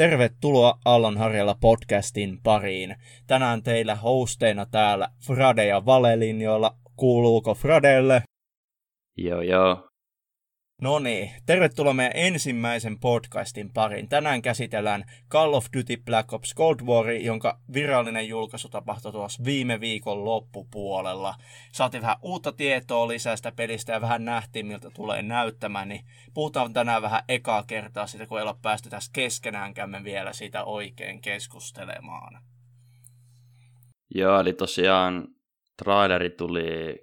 tervetuloa Aallonharjalla podcastin pariin. Tänään teillä hosteina täällä Frade ja Valelinjoilla. Kuuluuko Fradelle? Joo joo. No niin, tervetuloa meidän ensimmäisen podcastin pariin. Tänään käsitellään Call of Duty Black Ops Cold War, jonka virallinen julkaisu tapahtui tuossa viime viikon loppupuolella. Saatiin vähän uutta tietoa lisää sitä pelistä ja vähän nähtiin, miltä tulee näyttämään, niin puhutaan tänään vähän ekaa kertaa siitä, kun ei ole päästy tässä keskenäänkään vielä siitä oikein keskustelemaan. Joo, eli tosiaan traileri tuli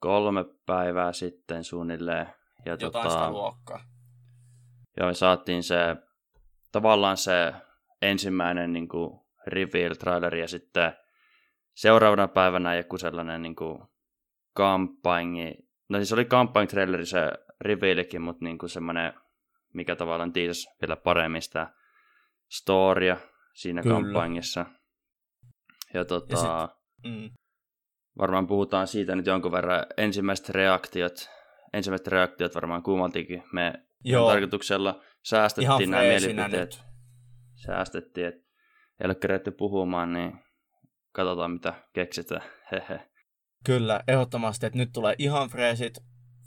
kolme päivää sitten suunnilleen ja Jotain tota, sitä luokkaa. Joo, me saatiin se, tavallaan se ensimmäinen niin kuin reveal-traileri ja sitten seuraavana päivänä joku sellainen niin kuin kampanji. No siis oli kampanj-traileri se revealikin, mutta niin kuin semmoinen, mikä tavallaan tiisasi vielä paremmin sitä storya siinä Kyllä. kampanjissa. Ja tota, ja sit, mm. varmaan puhutaan siitä nyt jonkun verran ensimmäiset reaktiot ensimmäiset reaktiot varmaan kummaltikin. Me Joo. tarkoituksella säästettiin nämä mielipiteet. Nyt. Säästettiin, että ei ole kerätty puhumaan, niin katsotaan mitä keksitään. Hehe. Kyllä, ehdottomasti, että nyt tulee ihan freesit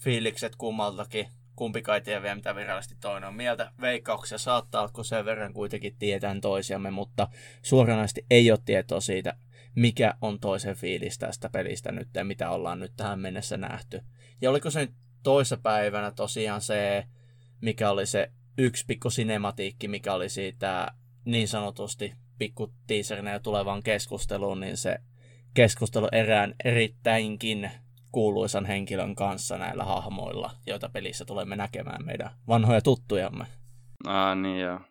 fiilikset kummaltakin. Kumpikaan ei tiedä vielä, mitä virallisesti toinen on mieltä. Veikkauksia saattaa kun sen verran kuitenkin tietään toisiamme, mutta suoranaisesti ei ole tietoa siitä, mikä on toisen fiilis tästä pelistä nyt ja mitä ollaan nyt tähän mennessä nähty. Ja oliko se nyt toissapäivänä tosiaan se, mikä oli se yksi pikku sinematiikki, mikä oli siitä niin sanotusti pikku teaserinä ja tulevaan keskusteluun, niin se keskustelu erään erittäinkin kuuluisan henkilön kanssa näillä hahmoilla, joita pelissä tulemme näkemään meidän vanhoja tuttujamme. Ah niin joo.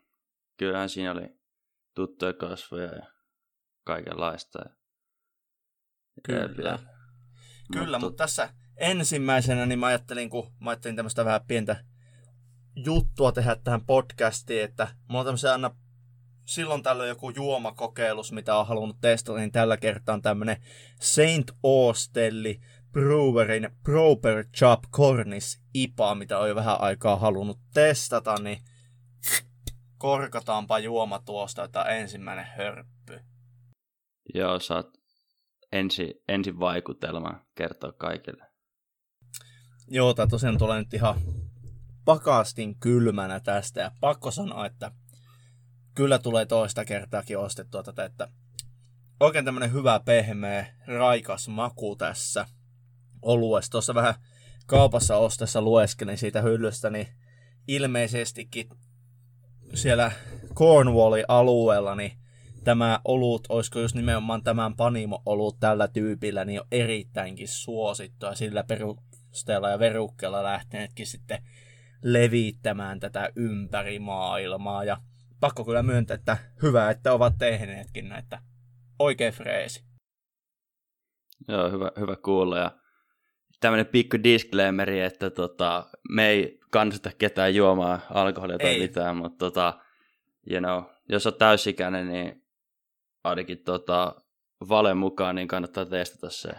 Kyllähän siinä oli tuttuja kasvoja ja kaikenlaista. Kyllä. Kyllä, mutta, mutta tässä ensimmäisenä niin mä ajattelin, kun mä ajattelin tämmöistä vähän pientä juttua tehdä tähän podcastiin, että mulla on tämmöisen aina silloin tällöin joku juomakokeilus, mitä on halunnut testata, niin tällä kertaa on tämmönen Saint Austelli Brewerin Proper Chop Cornis IPA, mitä on jo vähän aikaa halunnut testata, niin korkataanpa juoma tuosta, että ensimmäinen hörppy. Joo, saat ensi, ensi vaikutelma kertoa kaikille. Joo, tämä tosiaan tulee nyt ihan pakastin kylmänä tästä. Ja pakko sanoa, että kyllä tulee toista kertaakin ostettua tätä, että oikein tämmönen hyvä, pehmeä, raikas maku tässä oluessa. Tuossa vähän kaupassa ostessa lueskelin siitä hyllystä, niin ilmeisestikin siellä Cornwallin alueella, niin tämä olut, olisiko just nimenomaan tämän panimo-olut tällä tyypillä, niin on erittäinkin suosittua. Sillä peru, Stella ja verukkeella lähteneetkin sitten levittämään tätä ympäri maailmaa. Ja pakko kyllä myöntää, että hyvä, että ovat tehneetkin näitä. Oikein freesi. Joo, hyvä, hyvä kuulla. Ja tämmöinen pikku disclaimeri, että tota, me ei kannata ketään juomaan alkoholia tai ei. mitään, mutta tota, you know, jos on täysikäinen, niin ainakin tota, valen mukaan, niin kannattaa testata se.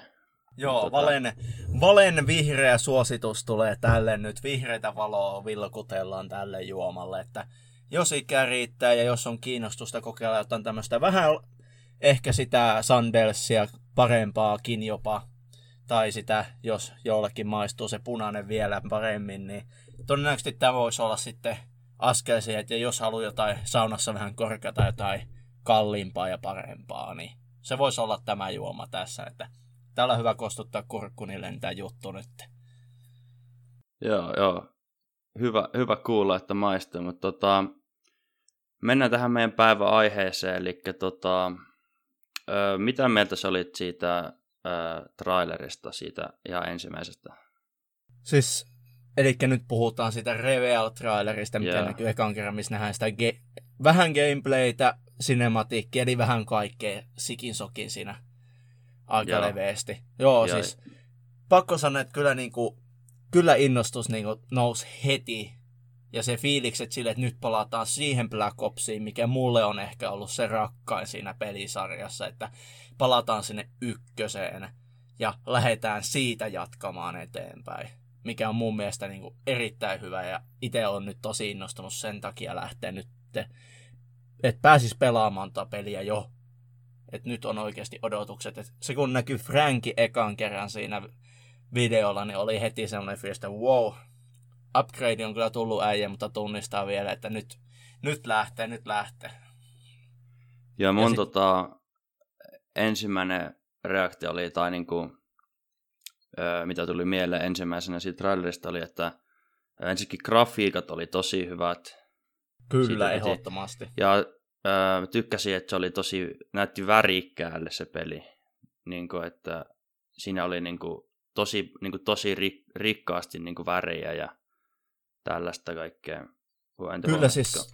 Joo, tota... Valen, Valen vihreä suositus tulee tälle nyt. Vihreitä valoa vilkutellaan tälle juomalle, että jos ikä riittää ja jos on kiinnostusta kokeilla jotain tämmöistä vähän ehkä sitä Sandelsia parempaakin jopa, tai sitä, jos jollekin maistuu se punainen vielä paremmin, niin todennäköisesti tämä voisi olla sitten askel siihen, että jos haluaa jotain saunassa vähän korkeata jotain kalliimpaa ja parempaa, niin se voisi olla tämä juoma tässä, että täällä on hyvä kostuttaa kurkkunille tämä juttu nyt. Joo, joo. Hyvä, hyvä kuulla, että maistuu, mutta tota, mennään tähän meidän päivän aiheeseen, eli tota, ö, mitä mieltä sä olit siitä ö, trailerista, siitä ihan ensimmäisestä? Siis, eli nyt puhutaan siitä Reveal-trailerista, mikä yeah. näkyy ekan kerran, missä nähdään sitä ge- vähän gameplaytä, cinematiikkia, eli vähän kaikkea sikin sokin siinä aika Joo. leveästi. Joo, Joo, siis pakko sanoa, että kyllä, niin kuin, kyllä innostus niin kuin, nousi heti. Ja se fiilikset sille, että nyt palataan siihen Black Opsiin, mikä mulle on ehkä ollut se rakkain siinä pelisarjassa, että palataan sinne ykköseen ja lähdetään siitä jatkamaan eteenpäin. Mikä on mun mielestä niin kuin erittäin hyvä ja itse on nyt tosi innostunut sen takia lähteä nyt et pääsis pelaamaan tätä peliä jo. Et nyt on oikeasti odotukset. Et se kun näkyy Franki ekan kerran siinä videolla, niin oli heti sellainen fiilis, että wow, upgrade on kyllä tullut äijä, mutta tunnistaa vielä, että nyt, nyt lähtee, nyt lähtee. Ja mun ja sit... tota, ensimmäinen reaktio oli, tai niinku, öö, mitä tuli mieleen ensimmäisenä siitä trailerista oli, että ensinnäkin grafiikat oli tosi hyvät. Kyllä, ehdottomasti. Ja öö, tykkäsin, että se oli tosi, näytti värikkäälle se peli. Niin kuin, että siinä oli niin kuin, tosi, niin kuin, tosi rik, rikkaasti niin kuin värejä ja tällaista kaikkea. Kyllä siis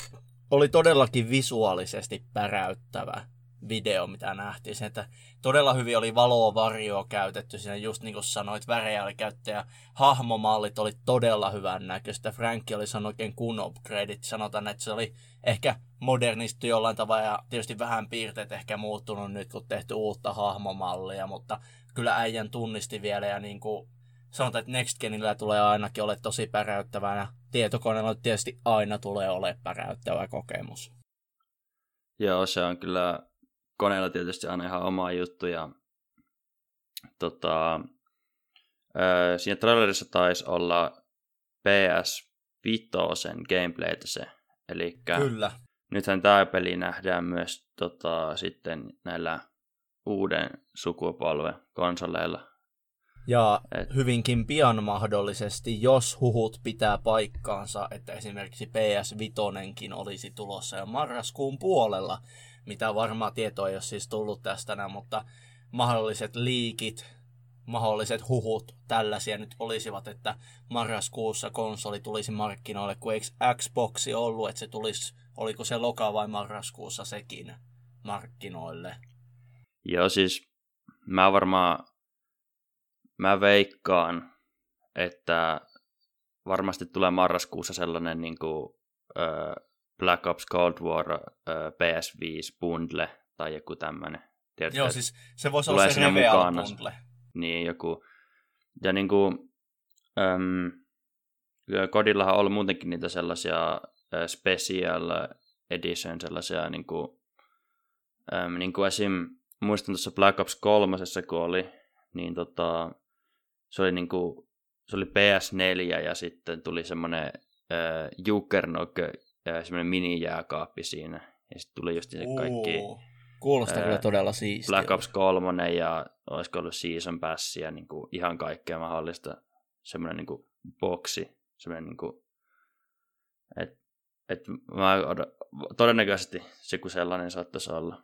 oli todellakin visuaalisesti päräyttävä video, mitä nähtiin. Se, että todella hyvin oli valoa varjoa käytetty siinä, just niin kuin sanoit, värejä oli käytetty ja hahmomallit oli todella hyvän näköistä. Frankki oli sanonut oikein kun upgradeit. Sanotaan, että se oli ehkä modernistu jollain tavalla ja tietysti vähän piirteet ehkä muuttunut nyt, kun tehty uutta hahmomallia, mutta kyllä äijän tunnisti vielä ja niin kuin sanotaan, että Next Genillä tulee ainakin ole tosi päräyttävää ja tietokoneella tietysti aina tulee ole päräyttävä kokemus. Joo, se on kyllä koneella tietysti aina ihan oma juttu ja tota, öö, siinä trailerissa taisi olla PS Vitosen gameplaytä se. Eli Kyllä. nythän tämä peli nähdään myös tota, sitten näillä uuden sukupolven konsoleilla. Ja Et... hyvinkin pian mahdollisesti, jos huhut pitää paikkaansa, että esimerkiksi PS Vitonenkin olisi tulossa jo marraskuun puolella, mitä varmaa tietoa ei ole siis tullut tästä, mutta mahdolliset liikit, mahdolliset huhut tällaisia nyt olisivat, että marraskuussa konsoli tulisi markkinoille, kun eikö Xboxi ollut, että se tulisi, oliko se loka vai marraskuussa sekin markkinoille? Joo, siis mä varmaan, mä veikkaan, että varmasti tulee marraskuussa sellainen niin kuin, öö, Black Ops Cold War uh, PS5 bundle tai joku tämmöinen. Tiedätkö, Joo, siis se voisi olla se Reveal bundle. Niin, joku. Ja niin kuin, um, Kodillahan on ollut muutenkin niitä sellaisia uh, special edition, sellaisia niin kuin, um, niin kuin esim. muistan tuossa Black Ops 3, kun oli, niin tota, se oli niin kuin, se oli PS4 ja sitten tuli semmoinen uh, Juggernog semmoinen mini-jääkaappi siinä. Ja sitten tuli just se kaikki... Kuulostaa ää, kyllä todella siistiä. Black Ops 3 ja olisiko ollut Season Passia, niin kuin ihan kaikkea mahdollista. Semmoinen niin kuin boksi. Semmoinen niin kuin, et, et mä todennäköisesti se kun sellainen saattaisi olla.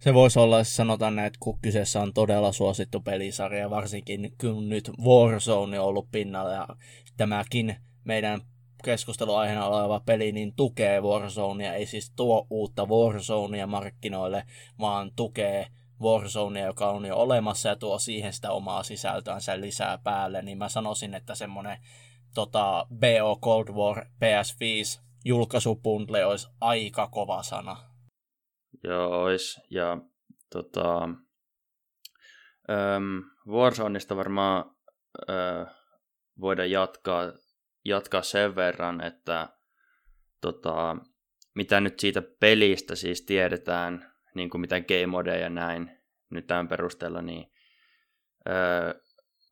Se voisi olla, jos sanotaan näin, että kun kyseessä on todella suosittu pelisarja, varsinkin kun nyt Warzone on ollut pinnalla ja tämäkin meidän keskusteluaiheena oleva peli niin tukee Warzonea, ei siis tuo uutta Warzonea markkinoille, vaan tukee Warzonea, joka on jo olemassa ja tuo siihen sitä omaa sisältöänsä lisää päälle, niin mä sanoisin, että semmonen tota, BO Cold War PS5 julkaisupundle olisi aika kova sana. Joo, olisi. Ja tota, ähm, Warzoneista varmaan äh, voidaan jatkaa jatkaa sen verran, että tota, mitä nyt siitä pelistä siis tiedetään, niin kuin mitä game mode ja näin nyt tämän perusteella, niin äh,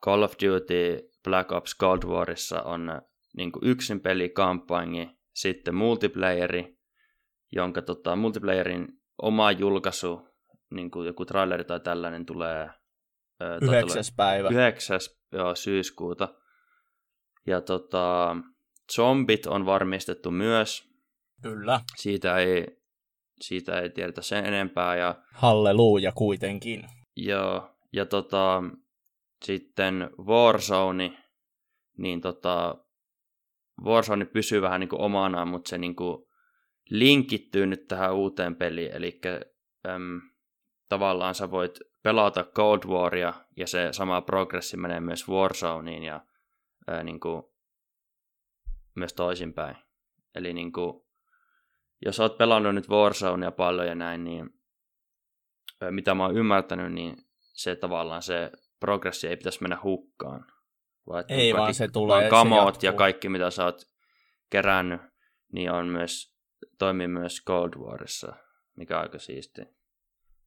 Call of Duty Black Ops Cold Warissa on niin kuin yksin kampanji, sitten multiplayeri, jonka tota, multiplayerin oma julkaisu, niin kuin joku traileri tai tällainen tulee Yhdeksäs päivä. 9. Joo, syyskuuta. Ja tota, zombit on varmistettu myös. Kyllä. Siitä ei, siitä ei tiedetä sen enempää. Ja, Halleluja kuitenkin. Joo, ja tota, sitten Warzone, niin tota, Warzone pysyy vähän niin kuin omanaan, mutta se niin kuin linkittyy nyt tähän uuteen peliin, eli äm, tavallaan sä voit pelata Cold Waria, ja se sama progressi menee myös Warzoneen, ja ää, niin kuin, myös toisinpäin. Eli niin kuin, jos olet pelannut nyt Warzonea paljon ja näin, niin ää, mitä mä oon ymmärtänyt, niin se tavallaan se progressi ei pitäisi mennä hukkaan. Vaan, ei, vaan se tulee. Vaan kamoot se ja kaikki, mitä sä oot kerännyt, niin on myös toimii myös Cold Warissa, mikä on aika siisti.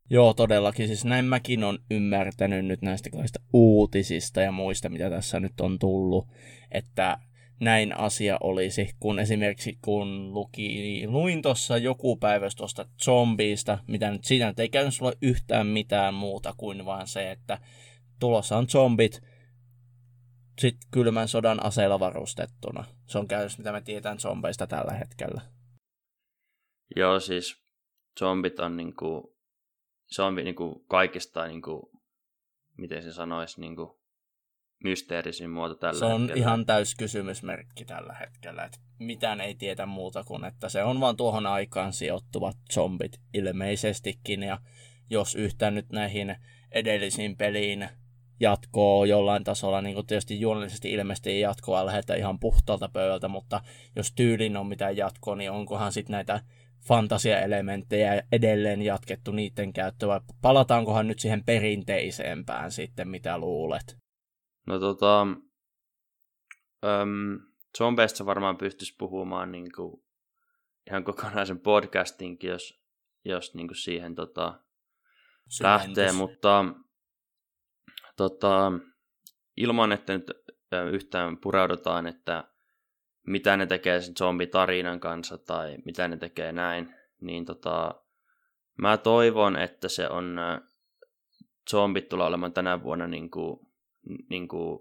Joo, todellakin. Siis näin mäkin on ymmärtänyt nyt näistä kaikista uutisista ja muista, mitä tässä nyt on tullut, että näin asia olisi, kun esimerkiksi kun luki, luin tuossa joku päivä tuosta zombiista, mitä nyt siinä ei käynyt sulle yhtään mitään muuta kuin vaan se, että tulossa on zombit, sitten kylmän sodan aseilla varustettuna. Se on käynyt, mitä me tiedetään zombeista tällä hetkellä. Joo, siis zombit on niinku, se on niinku kaikista, niinku, miten se sanoisi, niinku, mysteerisin muoto tällä Se on hetkellä. ihan täys kysymysmerkki tällä hetkellä, että mitään ei tietä muuta kuin, että se on vaan tuohon aikaan sijoittuvat zombit ilmeisestikin, ja jos yhtään nyt näihin edellisiin peliin jatkoa jollain tasolla, niin kuin tietysti juonellisesti ilmeisesti jatkoa lähdetä ihan puhtaalta pöydältä, mutta jos tyylin on mitään jatkoa, niin onkohan sitten näitä fantasiaelementtejä edelleen jatkettu niiden käyttö, vai palataankohan nyt siihen perinteisempään sitten, mitä luulet? No tota, äm, zombeista varmaan pystyisi puhumaan niin kuin, ihan kokonaisen podcastinkin, jos, jos niin kuin siihen tota, lähtee, mutta tota, ilman, että nyt yhtään pureudutaan, että mitä ne tekee sen zombitarinan kanssa tai mitä ne tekee näin, niin tota, mä toivon, että se on zombit tulee olemaan tänä vuonna niin kuin, niin kuin,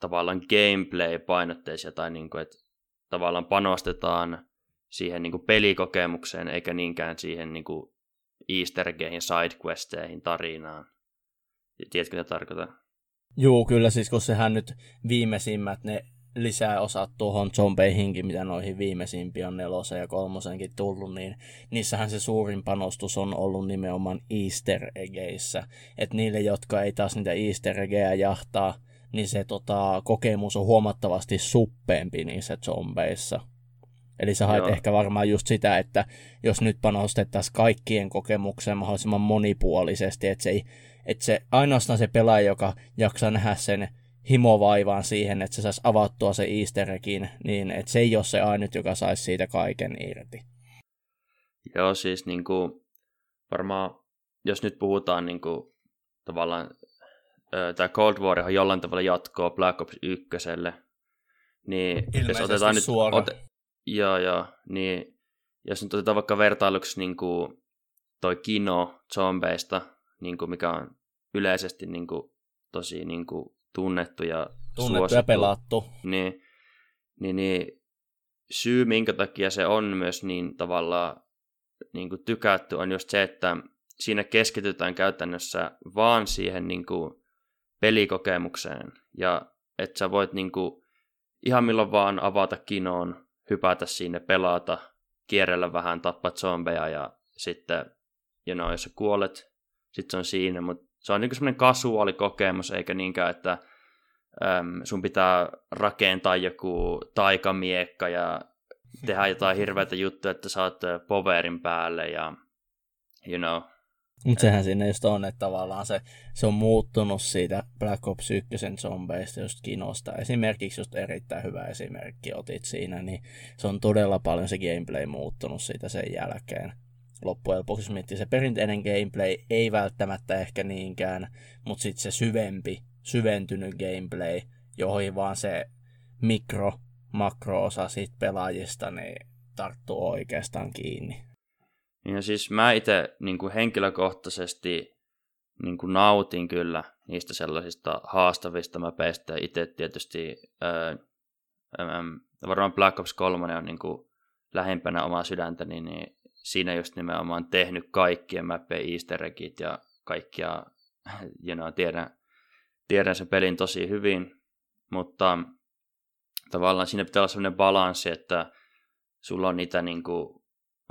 tavallaan gameplay-painotteisia tai niin kuin, että tavallaan panostetaan siihen niin kuin pelikokemukseen eikä niinkään siihen niin kuin easter sidequesteihin, tarinaan. Tiedätkö, mitä tarkoitan? Joo, kyllä siis kun sehän nyt viimeisimmät ne lisää osat tuohon zombeihinkin, mitä noihin viimeisimpiin on nelosen ja kolmosenkin tullut, niin niissähän se suurin panostus on ollut nimenomaan easter eggeissä. Että niille, jotka ei taas niitä easter eggejä jahtaa, niin se tota, kokemus on huomattavasti suppeempi niissä zombeissa. Eli sä hait ehkä varmaan just sitä, että jos nyt panostettaisiin kaikkien kokemukseen mahdollisimman monipuolisesti, että se, ei, että se ainoastaan se pelaaja, joka jaksaa nähdä sen himovaivaan siihen, että se saisi avattua se easter eggin, niin että se ei ole se ainut, joka saisi siitä kaiken irti. Joo, siis niin kuin, varmaan, jos nyt puhutaan niin kuin, tavallaan, tämä Cold War on jollain tavalla jatkoa Black Ops 1, niin Ilmeisesti jos otetaan nyt, suora. Ote, joo, joo, niin jos nyt otetaan vaikka vertailuksi niin kuin, toi kino zombeista, niin kuin, mikä on yleisesti niin kuin, tosi niin kuin, tunnettu ja Tunnettu suosittu, ja pelattu. Niin, niin, niin syy, minkä takia se on myös niin tavallaan niin kuin tykätty, on just se, että siinä keskitytään käytännössä vaan siihen niin kuin pelikokemukseen. Ja että sä voit niin kuin ihan milloin vaan avata kinoon, hypätä sinne, pelata, kierrellä vähän, tappaa zombeja ja sitten, you know, jos sä kuolet, sitten se on siinä, mutta se on niin semmoinen kasuaali kokemus, eikä niinkään, että äm, sun pitää rakentaa joku taikamiekka ja tehdä jotain hirveitä juttuja, että saat poverin päälle ja you know. Mutta sehän siinä just on, että tavallaan se, se on muuttunut siitä Black Ops 1 zombeista just kinosta. Esimerkiksi just erittäin hyvä esimerkki otit siinä, niin se on todella paljon se gameplay muuttunut siitä sen jälkeen loppujen lopuksi miettii se perinteinen gameplay ei välttämättä ehkä niinkään, mutta sitten se syvempi, syventynyt gameplay, johon vaan se mikro, makro-osa siitä pelaajista niin tarttuu oikeastaan kiinni. Ja siis mä itse niin henkilökohtaisesti niin kuin nautin kyllä niistä sellaisista haastavista mäpeistä. Itse tietysti ää, ää, varmaan Black Ops 3 on niin kuin lähempänä omaa sydäntäni, niin siinä just nimenomaan tehnyt kaikkien mappien easter eggit ja kaikkia, you know, tiedän, tiedän sen pelin tosi hyvin, mutta tavallaan siinä pitää olla sellainen balanssi, että sulla on niitä niin kuin,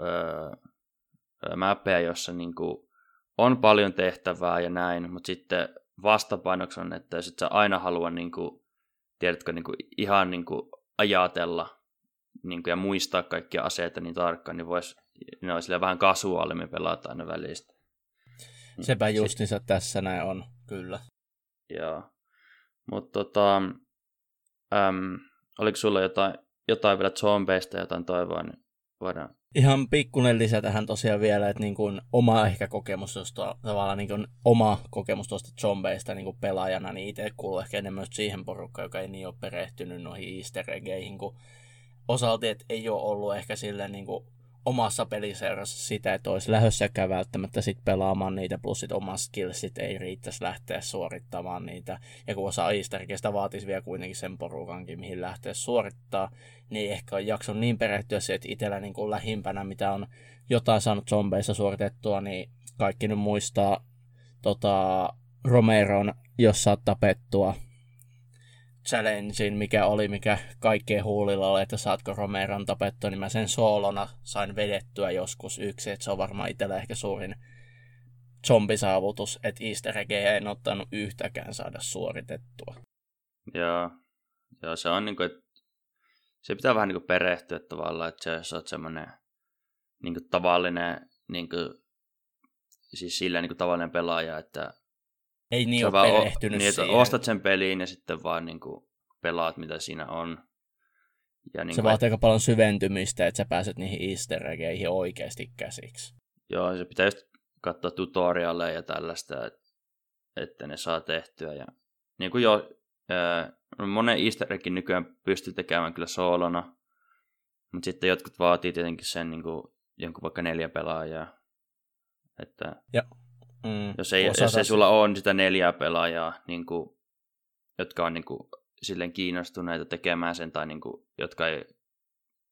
öö, mappeja, jossa niin on paljon tehtävää ja näin, mutta sitten vastapainoksi on, että jos et sä aina halua niin kuin, tiedätkö, niin kuin, ihan niin kuin, ajatella niin kuin, ja muistaa kaikkia aseita niin tarkkaan, niin voisi ne on sillä vähän kasuaalimmin pelata aina välistä. Sepä justiinsa Sit... tässä näin on, kyllä. Joo. Mutta tota, äm, oliko sulla jotain, jotain vielä zombeista jotain toivoa, niin voidaan. Ihan pikkuinen lisä tähän tosiaan vielä, että niin kuin oma ehkä kokemus, tuosta, tavallaan niin kuin oma kokemus tuosta zombeista niin kuin pelaajana, niin itse kuuluu ehkä enemmän siihen porukkaan, joka ei niin ole perehtynyt noihin easter eggeihin, kun osalti, että ei ole ollut ehkä silleen niin kuin omassa peliseurassa sitä, että olisi lähdössäkään välttämättä sit pelaamaan niitä, plus sit omat skillsit ei riittäisi lähteä suorittamaan niitä. Ja kun osa Easterkeistä vaatisi vielä kuitenkin sen porukankin, mihin lähteä suorittaa, niin ehkä on jakson niin perehtyä se, että itsellä niin kuin lähimpänä, mitä on jotain saanut zombeissa suoritettua, niin kaikki nyt muistaa tota, Romeron, jos saat tapettua challengein, mikä oli, mikä kaikkeen huulilla oli, että saatko Romeron tapettua, niin mä sen soolona sain vedettyä joskus yksi, että se on varmaan itsellä ehkä suurin zombisaavutus, että easter eggejä en ottanut yhtäkään saada suoritettua. Joo, Joo se on niin kuin, että se pitää vähän niin kuin perehtyä tavallaan, että jos olet semmoinen niin kuin tavallinen, niin kuin, siis silleen niin kuin tavallinen pelaaja, että ei niin ole perehtynyt o, niin, siihen. ostat sen peliin ja sitten vaan niin kuin pelaat, mitä siinä on. Ja niin se kuin, vaatii aika paljon syventymistä, että sä pääset niihin easter eggeihin oikeasti käsiksi. Joo, se pitää just katsoa tutorialle ja tällaista, että, että ne saa tehtyä. Ja niin kuin jo, ää, monen easter eggin nykyään pystyy tekemään kyllä soolona, mutta sitten jotkut vaatii tietenkin sen niin kuin, jonkun vaikka neljä pelaajaa. Että, ja Mm, jos, ei, jos ei sulla ole sitä neljää pelaajaa, niin kuin, jotka on niin kuin, silleen kiinnostuneita tekemään sen, tai niin kuin, jotka ei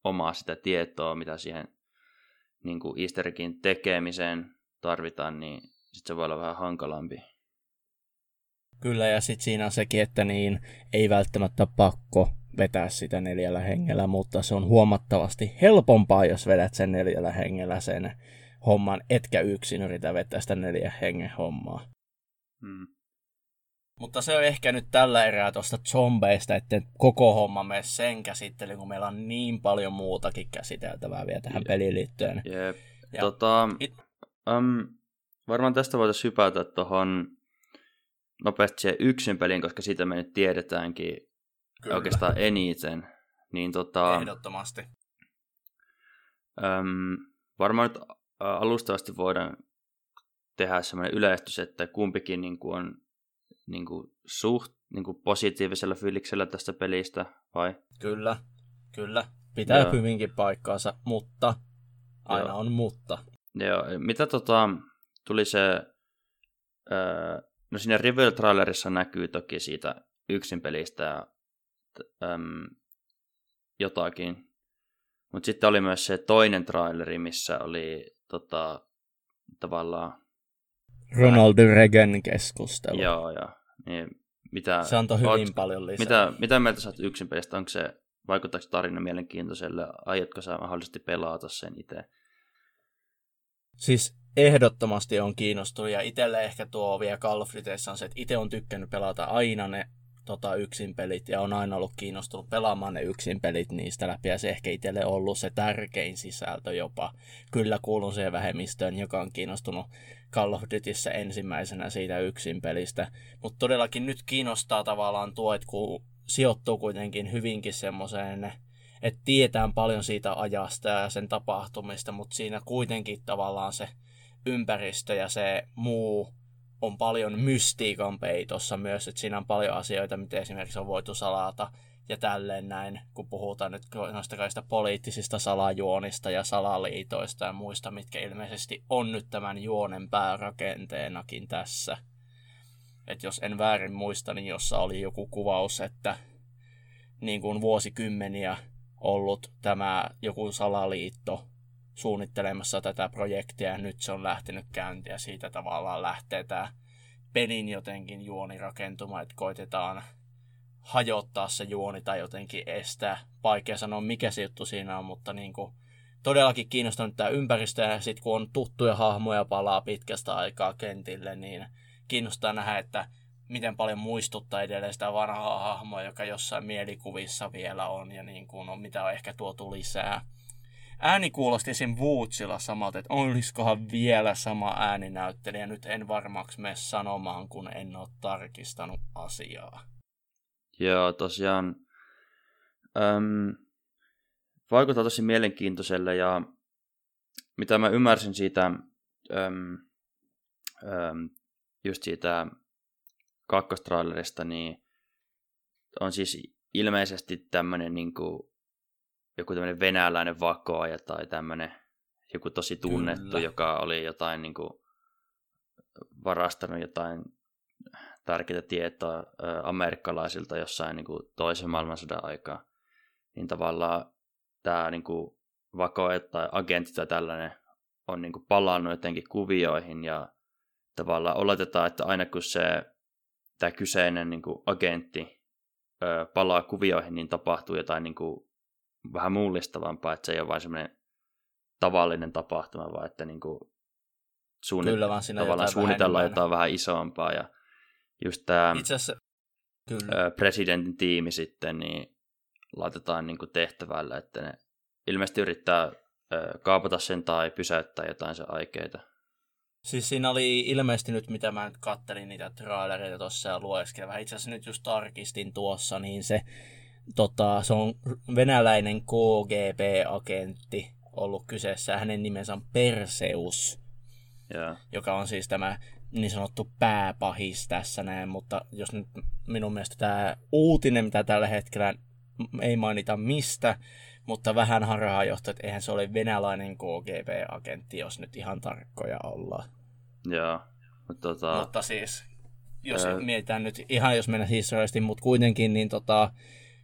omaa sitä tietoa, mitä siihen niin kuin Easterkin tekemiseen tarvitaan, niin sitten se voi olla vähän hankalampi. Kyllä, ja sitten siinä on sekin, että niin ei välttämättä pakko vetää sitä neljällä hengellä, mutta se on huomattavasti helpompaa, jos vedät sen neljällä hengellä sen homman, etkä yksin yritä vetää sitä neljä hengen hommaa. Hmm. Mutta se on ehkä nyt tällä erää tuosta zombeista, että koko homma mene sen käsittelyyn, kun meillä on niin paljon muutakin käsiteltävää vielä tähän peliin liittyen. Jep. Ja tota, it... um, varmaan tästä voitaisiin hypätä tuohon nopeasti siihen yksin peliin, koska siitä me nyt tiedetäänkin Kyllä. oikeastaan eniten. Niin tota, Ehdottomasti. Um, varmaan nyt alustavasti voidaan tehdä semmoinen yleistys, että kumpikin niin kuin on niin kuin suht niin kuin positiivisella fiiliksellä tästä pelistä, vai? Kyllä, kyllä. Pitää Joo. hyvinkin paikkaansa, mutta aina Joo. on mutta. Joo, mitä tota, tuli se, öö, no siinä reveal trailerissa näkyy toki siitä yksin pelistä ja, äm, jotakin, mutta sitten oli myös se toinen traileri, missä oli tota, tavallaan... Ronald Reagan keskustelu. Joo, joo. Niin, mitä, se antoi hyvin oot, paljon lisää. Mitä, mitä mieltä sä oot yksin pelistä? Onko se, vaikuttaako tarina mielenkiintoiselle? Aiotko sä mahdollisesti pelata sen itse? Siis ehdottomasti on kiinnostunut ja itselle ehkä tuo vielä Call of Dutyssä on se, että itse on tykkännyt pelata aina ne tota, yksin pelit ja on aina ollut kiinnostunut pelaamaan ne yksin pelit niistä läpi ja se ehkä itselle ollut se tärkein sisältö jopa. Kyllä kuulun siihen vähemmistöön, joka on kiinnostunut Call of Dutyssä ensimmäisenä siitä yksin pelistä. Mutta todellakin nyt kiinnostaa tavallaan tuo, että kun sijoittuu kuitenkin hyvinkin semmoiseen, että tietää paljon siitä ajasta ja sen tapahtumista, mutta siinä kuitenkin tavallaan se ympäristö ja se muu on paljon mystiikan peitossa myös, että siinä on paljon asioita, mitä esimerkiksi on voitu salata ja tälleen näin, kun puhutaan nyt noista kaikista poliittisista salajuonista ja salaliitoista ja muista, mitkä ilmeisesti on nyt tämän juonen päärakenteenakin tässä. että jos en väärin muista, niin jossa oli joku kuvaus, että niin kuin vuosikymmeniä ollut tämä joku salaliitto suunnittelemassa tätä projektia ja nyt se on lähtenyt käyntiin ja siitä tavallaan lähtee tämä pelin jotenkin juoni rakentumaan, että koitetaan hajottaa se juoni tai jotenkin estää. Vaikea sanoa, mikä se juttu siinä on, mutta niin kuin todellakin kiinnostanut tämä ympäristö ja sitten kun on tuttuja hahmoja palaa pitkästä aikaa kentille, niin kiinnostaa nähdä, että miten paljon muistuttaa edelleen sitä vanhaa hahmoa, joka jossain mielikuvissa vielä on ja niin kuin on, mitä on ehkä tuotu lisää ääni kuulosti esim. Wootsilla samalta, että olisikohan vielä sama ääninäyttelijä. Nyt en varmaksi mene sanomaan, kun en ole tarkistanut asiaa. Joo, tosiaan. Öm, vaikuttaa tosi mielenkiintoiselle ja mitä mä ymmärsin siitä, äm, äm, just siitä kakkostrailerista, niin on siis ilmeisesti tämmöinen niin kuin, joku tämmöinen venäläinen vakoaja tai tämmöinen joku tosi tunnettu, Kyllä. joka oli jotain niin kuin, varastanut jotain tärkeää tietoa ä, amerikkalaisilta jossain niin kuin, toisen maailmansodan aikaa. Niin tavallaan tämä niin kuin, vakoaja tai agentti tai tällainen on niin kuin, palannut jotenkin kuvioihin ja tavallaan oletetaan, että aina kun se tämä kyseinen niin kuin, agentti ö, palaa kuvioihin, niin tapahtuu jotain niin kuin, vähän mullistavampaa, että se ei ole vain semmoinen tavallinen tapahtuma, vaan että niin kuin, suunnit- Kyllä, vaan siinä tavallaan jotain suunnitellaan vähän jotain vähän isompaa. Ja just tämä Itse asiassa, kyllä. presidentin tiimi sitten, niin laitetaan niin kuin tehtävällä, että ne ilmeisesti yrittää kaapata sen tai pysäyttää jotain sen aikeita. Siis siinä oli ilmeisesti nyt, mitä mä nyt kattelin niitä trailereita tuossa ja lueskelin vähän. Itse asiassa nyt just tarkistin tuossa, niin se, tota, se on venäläinen KGB-agentti ollut kyseessä. Hänen nimensä on Perseus, yeah. joka on siis tämä niin sanottu pääpahis tässä näin, mutta jos nyt minun mielestä tämä uutinen, mitä tällä hetkellä ei mainita mistä, mutta vähän harhaa johtaa, että eihän se ole venäläinen KGB-agentti, jos nyt ihan tarkkoja ollaan. Joo, mutta, tota... mutta siis, jos ää... mietitään nyt ihan, jos mennään historiallisesti, mutta kuitenkin, niin tota,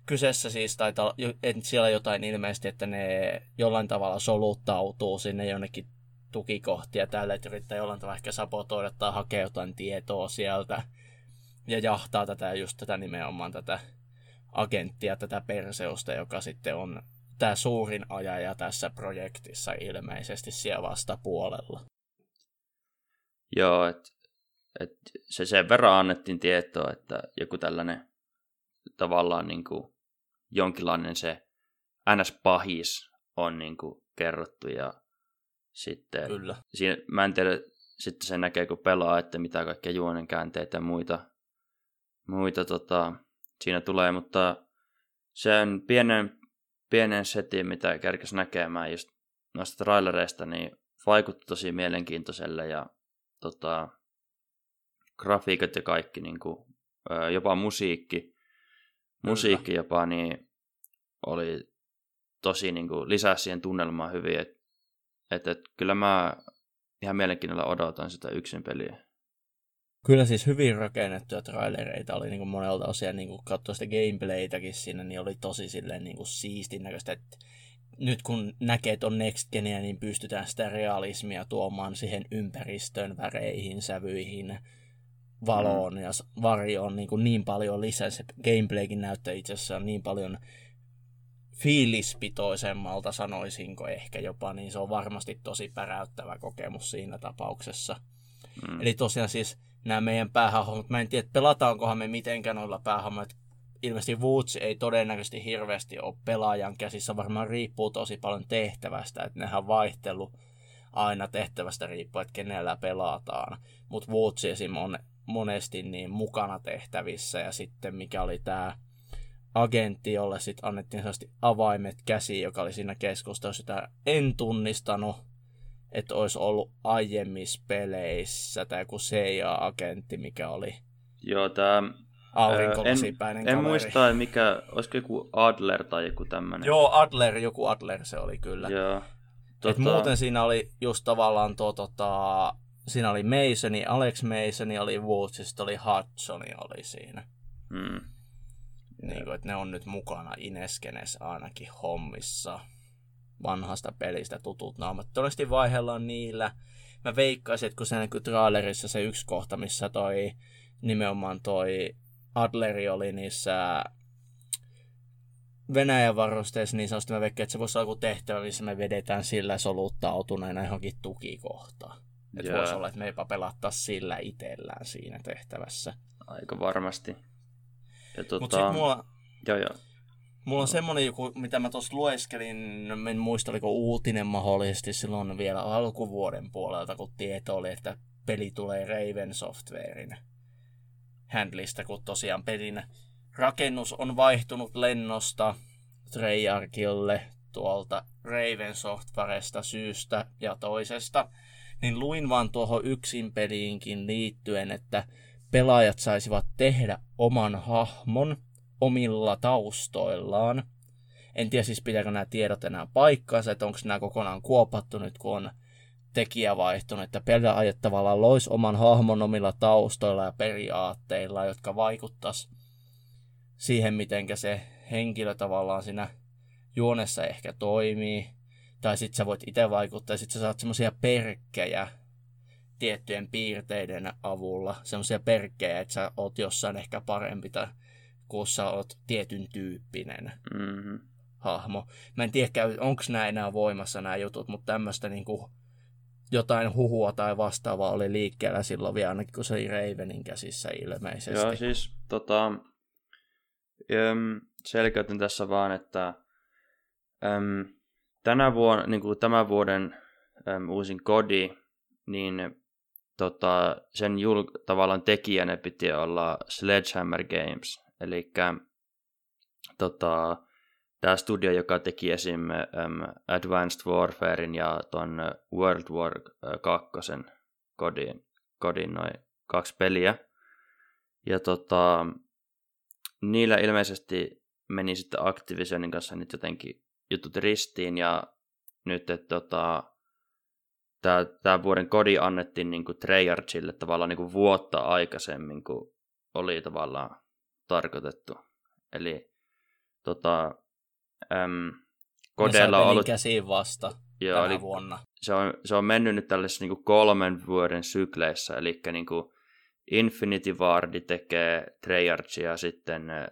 kyseessä siis taitaa, että siellä jotain ilmeisesti, että ne jollain tavalla soluttautuu sinne jonnekin tukikohtia tälle, että yrittää jollain tavalla ehkä sabotoida tai hakea jotain tietoa sieltä ja jahtaa tätä just tätä nimenomaan tätä agenttia, tätä Perseusta, joka sitten on tämä suurin ajaja tässä projektissa ilmeisesti siellä vastapuolella. Joo, että et se sen verran annettiin tietoa, että joku tällainen tavallaan niin kuin jonkinlainen se NS-pahis on niin kuin kerrottu ja sitten Kyllä. Siinä, mä en tiedä, sitten se näkee kun pelaa, että mitä kaikkia juonen käänteitä ja muita, muita tota, siinä tulee, mutta sen pienen pienen setin, mitä kerkesi näkemään just noista trailereista, niin vaikutti tosi mielenkiintoiselle ja tota, grafiikat ja kaikki, niin kuin, jopa musiikki, musiikki jopa, niin oli tosi niin kuin, lisää siihen tunnelmaan hyvin, että et, et, kyllä mä ihan mielenkiinnolla odotan sitä yksin peliä. Kyllä siis hyvin rakennettuja trailereita oli niin kuin monelta osia, niin kuin katsoa sitä gameplaytäkin siinä, niin oli tosi silleen niin kuin siistin näköistä, että nyt kun näkee ton Next Genia, niin pystytään sitä realismia tuomaan siihen ympäristön väreihin, sävyihin, valoon mm. ja varjoon niin, kuin niin paljon lisää. Se gameplaykin näyttää itse asiassa niin paljon fiilispitoisemmalta, sanoisinko ehkä jopa, niin se on varmasti tosi päräyttävä kokemus siinä tapauksessa. Mm. Eli tosiaan siis nämä meidän päähahmot. Mä en tiedä, pelataankohan me mitenkään noilla päähahmoilla. Ilmeisesti Woods ei todennäköisesti hirveästi ole pelaajan käsissä. Varmaan riippuu tosi paljon tehtävästä, että nehän vaihtelu aina tehtävästä riippuu, että kenellä pelataan. Mutta Woods esim. on monesti niin mukana tehtävissä ja sitten mikä oli tämä agentti, jolle sitten annettiin avaimet käsi, joka oli siinä keskustelussa, sitä en tunnistanut että olisi ollut aiemmissa peleissä tai joku CIA-agentti, mikä oli Joo, tämä aurinkolasipäinen en, en muista, mikä, olisiko joku Adler tai joku tämmöinen. Joo, Adler, joku Adler se oli kyllä. Joo. Tota... Et muuten siinä oli just tavallaan tuo, tota, siinä oli Masoni, Alex Masoni oli Woods ja sitten oli Hudsoni oli siinä. Hmm. Niin kuin, että ne on nyt mukana Ineskenes ainakin hommissa vanhasta pelistä tutut naamat. Todennäköisesti vaihellaan niillä. Mä veikkaisin, että kun se näkyy trailerissa se yksi kohta, missä toi nimenomaan toi Adleri oli niissä Venäjän varusteissa, niin sanoisin, mä veikkaan, että se voisi olla joku tehtävä, missä me vedetään sillä soluttautuneena johonkin tukikohtaan. Että voisi olla, että me jopa pelattaa sillä itsellään siinä tehtävässä. Aika varmasti. Tota... Mutta sitten mulla... Joo, joo. Mulla on semmoinen joku, mitä mä tuossa lueskelin, en muista oliko uutinen mahdollisesti silloin vielä alkuvuoden puolelta, kun tieto oli, että peli tulee Raven Softwarein handlista, kun tosiaan pelin rakennus on vaihtunut lennosta Treyarchille tuolta Raven Softwaresta syystä ja toisesta, niin luin vaan tuohon yksin peliinkin liittyen, että pelaajat saisivat tehdä oman hahmon omilla taustoillaan. En tiedä siis pitääkö nämä tiedot enää paikkaansa, että onko nämä kokonaan kuopattu nyt, kun on tekijä vaihtunut, että pelaajat tavallaan lois oman hahmon omilla taustoilla ja periaatteilla, jotka vaikuttaisi siihen, miten se henkilö tavallaan siinä juonessa ehkä toimii. Tai sitten sä voit itse vaikuttaa, ja sitten sä saat semmoisia perkkejä tiettyjen piirteiden avulla. Semmoisia perkkejä, että sä oot jossain ehkä parempi, tai kun sä oot tietyn tyyppinen mm-hmm. hahmo. Mä en tiedä, onko nämä enää voimassa nämä jutut, mutta tämmöistä niinku jotain huhua tai vastaavaa oli liikkeellä silloin vielä, ainakin kun se oli Ravenin käsissä ilmeisesti. Joo, siis tota, selkeytin tässä vaan, että äm, tänä vuonna, niin kuin tämän vuoden äm, uusin kodi, niin tota, sen jul- tavallaan tekijänä piti olla Sledgehammer Games, eli tota, tämä studio, joka teki esim. Um, Advanced Warfarein ja ton World War 2 kodin, kodin noin kaksi peliä. Ja tota, niillä ilmeisesti meni sitten Activisionin kanssa nyt jotenkin jutut ristiin ja nyt, että tota, tämä, tämä vuoden kodi annettiin niin kuin Treyarchille tavallaan niin kuin vuotta aikaisemmin kuin oli tavallaan tarkoitettu. Eli tota, äm, kodeilla on ollut... käsiin vasta joo, tänä eli vuonna. Se on, se on mennyt nyt tällaisessa niin kuin kolmen vuoden sykleissä, eli niin kuin Infinity Wardi tekee Treyarchia sitten äh,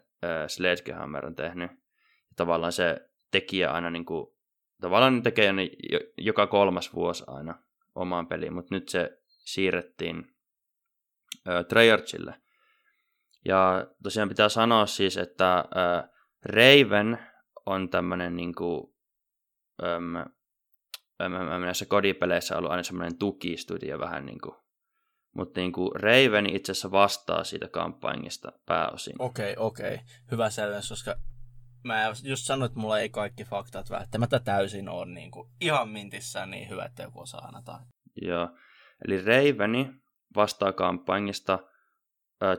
Sledgehammer on tehnyt. Ja tavallaan se tekijä aina niin kuin, tavallaan tekee ne joka kolmas vuosi aina omaan peliin, mutta nyt se siirrettiin äh, Treyarchille. Ja tosiaan pitää sanoa siis, että äh, Raven on tämmöinen niin kuin, äm, näissä kodipeleissä ollut aina semmoinen tukistudio vähän niin kuin, mutta niin kuin Raven itse asiassa vastaa siitä kampanjista pääosin. Okei, okay, okei. Okay. Hyvä selvennys, koska mä just sanoin, että mulla ei kaikki faktat välttämättä täysin ole niin kuin ihan mintissään niin hyvä, että joku osaa antaa. Joo, eli Raveni vastaa kampanjista,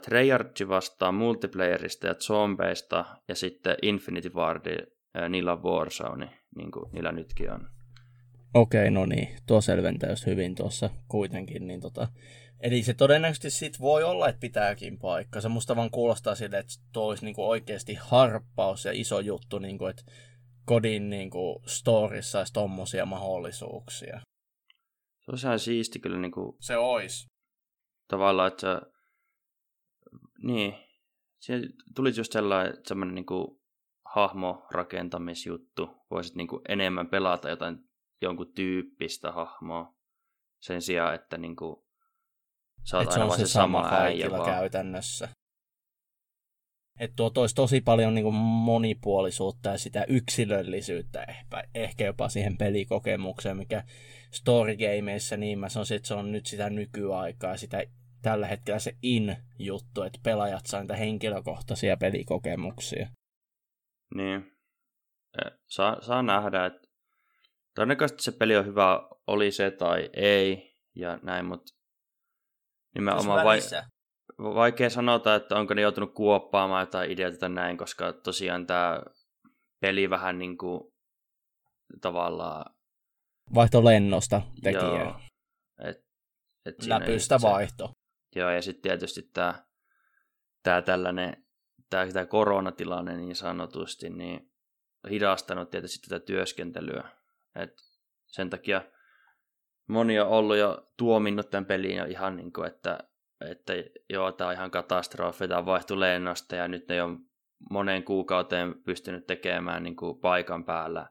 Treyarch vastaa multiplayerista ja zombeista, ja sitten Infinity Wardi niillä on Warzone, niin kuin niillä nytkin on. Okei, okay, no niin. Tuo selventää just hyvin tuossa kuitenkin. Niin tota, eli se todennäköisesti sit voi olla, että pitääkin paikka. Se musta vaan kuulostaa sille, että tuo olisi niinku oikeasti harppaus ja iso juttu, niinku, että kodin niinku, storissa olisi tommosia mahdollisuuksia. Se olisi ihan siisti kyllä. Niinku, se olisi. Tavallaan, että niin, siinä tulisi just sellainen, sellainen niinku, hahmorakentamisjuttu. Voisit niin kuin enemmän pelata jotain jonkun tyyppistä hahmoa sen sijaan, että niin kuin sä oot se, se sama kaikilla käytännössä. Että tuo toisi tosi paljon niin kuin monipuolisuutta ja sitä yksilöllisyyttä ehkä, ehkä jopa siihen pelikokemukseen, mikä storygameissa niin mä sanoisin, että se on nyt sitä nykyaikaa, sitä tällä hetkellä se in-juttu, että pelaajat saa niitä henkilökohtaisia pelikokemuksia. Niin. Saa, saa nähdä, että todennäköisesti se peli on hyvä, oli se tai ei, ja näin, mutta nimenomaan vai, vaikea sanota, että onko ne joutunut kuoppaamaan jotain ideoita tai näin, koska tosiaan tämä peli vähän niin kuin tavallaan... Vaihto lennosta tekijä. Joo, et, et Läpystä vaihto. joo, ja sitten tietysti tämä, tämä tällainen tämä, tämä koronatilanne niin sanotusti niin hidastanut tietysti tätä työskentelyä. Et sen takia moni on ollut jo tuominnut tämän peliin jo ihan niin kuin, että, että joo, tämä on ihan katastrofi, tämä vaihtui lennosta ja nyt ne on moneen kuukauteen pystynyt tekemään niin kuin paikan päällä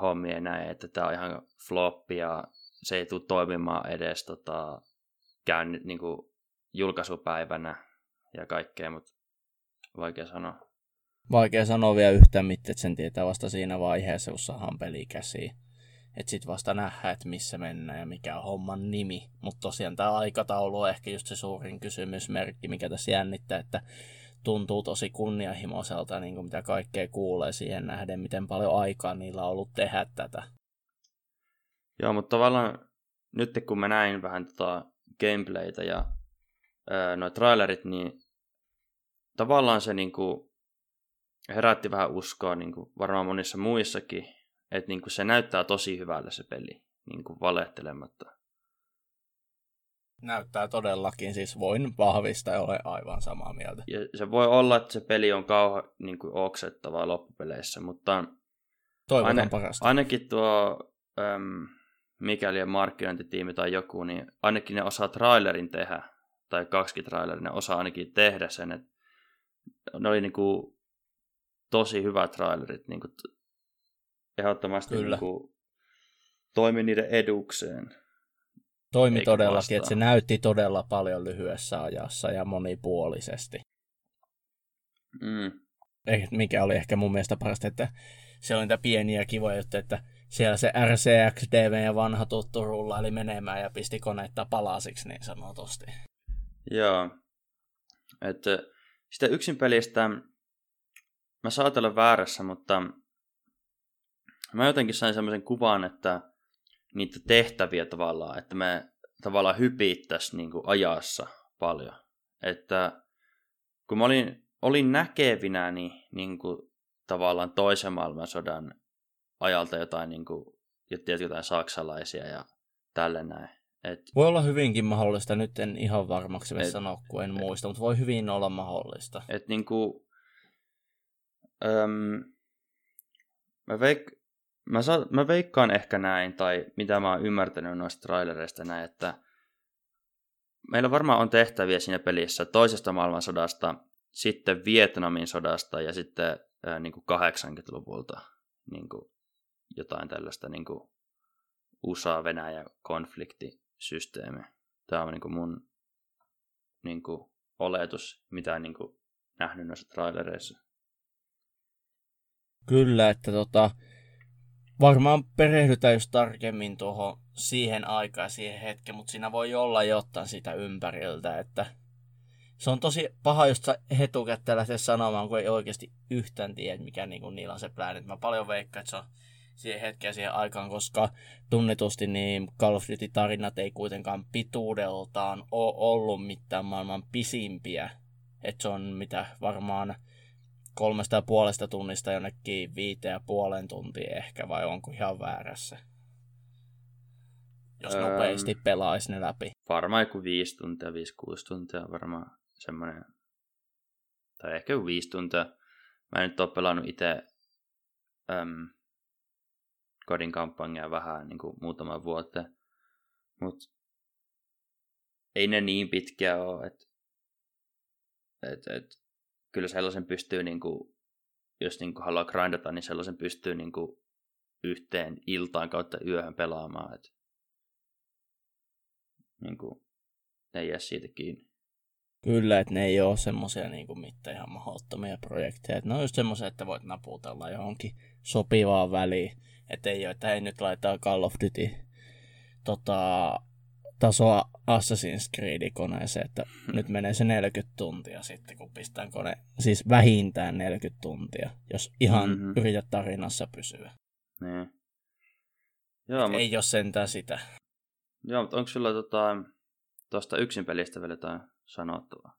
hommia näin, että tämä on ihan floppi ja se ei tule toimimaan edes tota, käyn niin kuin julkaisupäivänä ja kaikkea, mutta Vaikea sanoa. Vaikea sanoa vielä yhtään mitään, että sen tietää vasta siinä vaiheessa, kun saadaan peli käsiin. Että sit vasta nähdään, että missä mennään ja mikä on homman nimi. Mutta tosiaan tämä aikataulu on ehkä just se suurin kysymysmerkki, mikä tässä jännittää, että tuntuu tosi kunnianhimoiselta, niin kuin mitä kaikkea kuulee siihen nähden, miten paljon aikaa niillä on ollut tehdä tätä. Joo, mutta tavallaan nyt kun mä näin vähän tota gameplaytä ja noin trailerit, niin tavallaan se niinku herätti vähän uskoa niinku varmaan monissa muissakin, että niinku se näyttää tosi hyvälle se peli, niinku valehtelematta. Näyttää todellakin, siis voin vahvistaa ja olen aivan samaa mieltä. Ja se voi olla, että se peli on kauhean niin oksettavaa loppupeleissä, mutta Toivotan aina, parasta. ainakin tuo äm, mikäli markkinointitiimi tai joku, niin ainakin ne osaa trailerin tehdä, tai kaksi trailerin, ne osaa ainakin tehdä sen, että ne oli niinku tosi hyvät trailerit, niinku ehdottomasti Kyllä. Niinku toimi niiden edukseen. Toimi Eikä todellakin, vastaan. että se näytti todella paljon lyhyessä ajassa ja monipuolisesti. Mm. Mikä oli ehkä mun mielestä parasta, että siellä oli niitä pieniä kivoja juttuja, että siellä se RCX-DV ja vanha tuttu rullaili menemään ja pisti koneita palasiksi niin sanotusti. Joo. Että sitä yksin pelistä mä saatan olla väärässä, mutta mä jotenkin sain semmoisen kuvan, että niitä tehtäviä tavallaan, että me tavallaan hypittäisiin niin ajassa paljon. Että kun mä olin, olin näkevinä, niin, niin kuin, tavallaan toisen maailmansodan ajalta jotain, niin kuin, jotain saksalaisia ja tälle näin. Et, voi olla hyvinkin mahdollista, nyt en ihan varmaksi et, sanoa, kun en et, muista, mutta voi hyvin olla mahdollista. Et niin kuin, äm, mä, veik- mä, sa- mä veikkaan ehkä näin, tai mitä mä oon ymmärtänyt noista trailereista näin, että meillä varmaan on tehtäviä siinä pelissä toisesta maailmansodasta, sitten Vietnamin sodasta ja sitten ää, niin kuin 80-luvulta niin kuin jotain tällaista niin kuin USA-Venäjä-konfliktisysteemi. Tämä on niin kuin mun niin kuin oletus, mitä niin kuin nähnyt noissa trailereissa. Kyllä, että tota, varmaan perehdytään just tarkemmin tuohon siihen aikaan, siihen hetkeen, mutta siinä voi olla jotain sitä ympäriltä, että se on tosi paha just etukäteen lähteä sanomaan, kun ei oikeasti yhtään tiedä, mikä niin niillä on se plääni. Mä paljon veikkaan, että se on siihen hetkeen siihen aikaan, koska tunnetusti niin Call of Duty-tarinat ei kuitenkaan pituudeltaan ole ollut mitään maailman pisimpiä. Että se on mitä varmaan kolmesta ja puolesta tunnista jonnekin viiteen ja puolen tuntia ehkä, vai onko ihan väärässä? Jos öö, nopeasti pelaisi ne läpi. Varmaan joku viisi tuntia, viisi kuusi tuntia varmaan semmoinen, tai ehkä joku viisi tuntia. Mä en nyt ole pelannut itse äm, kodin kampanjaa vähän niin kuin muutama vuotta. Mutta ei ne niin pitkiä ole, että et, et, kyllä sellaisen pystyy, niin kuin, jos niin kuin haluaa grindata, niin sellaisen pystyy niin kuin, yhteen iltaan kautta yöhön pelaamaan. Et, niin kuin, ei jää siitä kiinni. Kyllä, että ne ei ole semmoisia niin kuin mitään ihan mahdottomia projekteja. Et ne on just semmoisia, että voit naputella johonkin sopivaan väliin. Että ei ole, että ei nyt laittaa Call of Duty tota, tasoa Assassin's Creed koneeseen, että nyt menee se 40 tuntia sitten, kun pistän kone, siis vähintään 40 tuntia, jos ihan mm-hmm. yrität tarinassa pysyä. Niin. Joo, mutta... Ei ole sentään sitä. Joo, mutta onko sulla tota, tuosta yksin pelistä vielä jotain sanottavaa?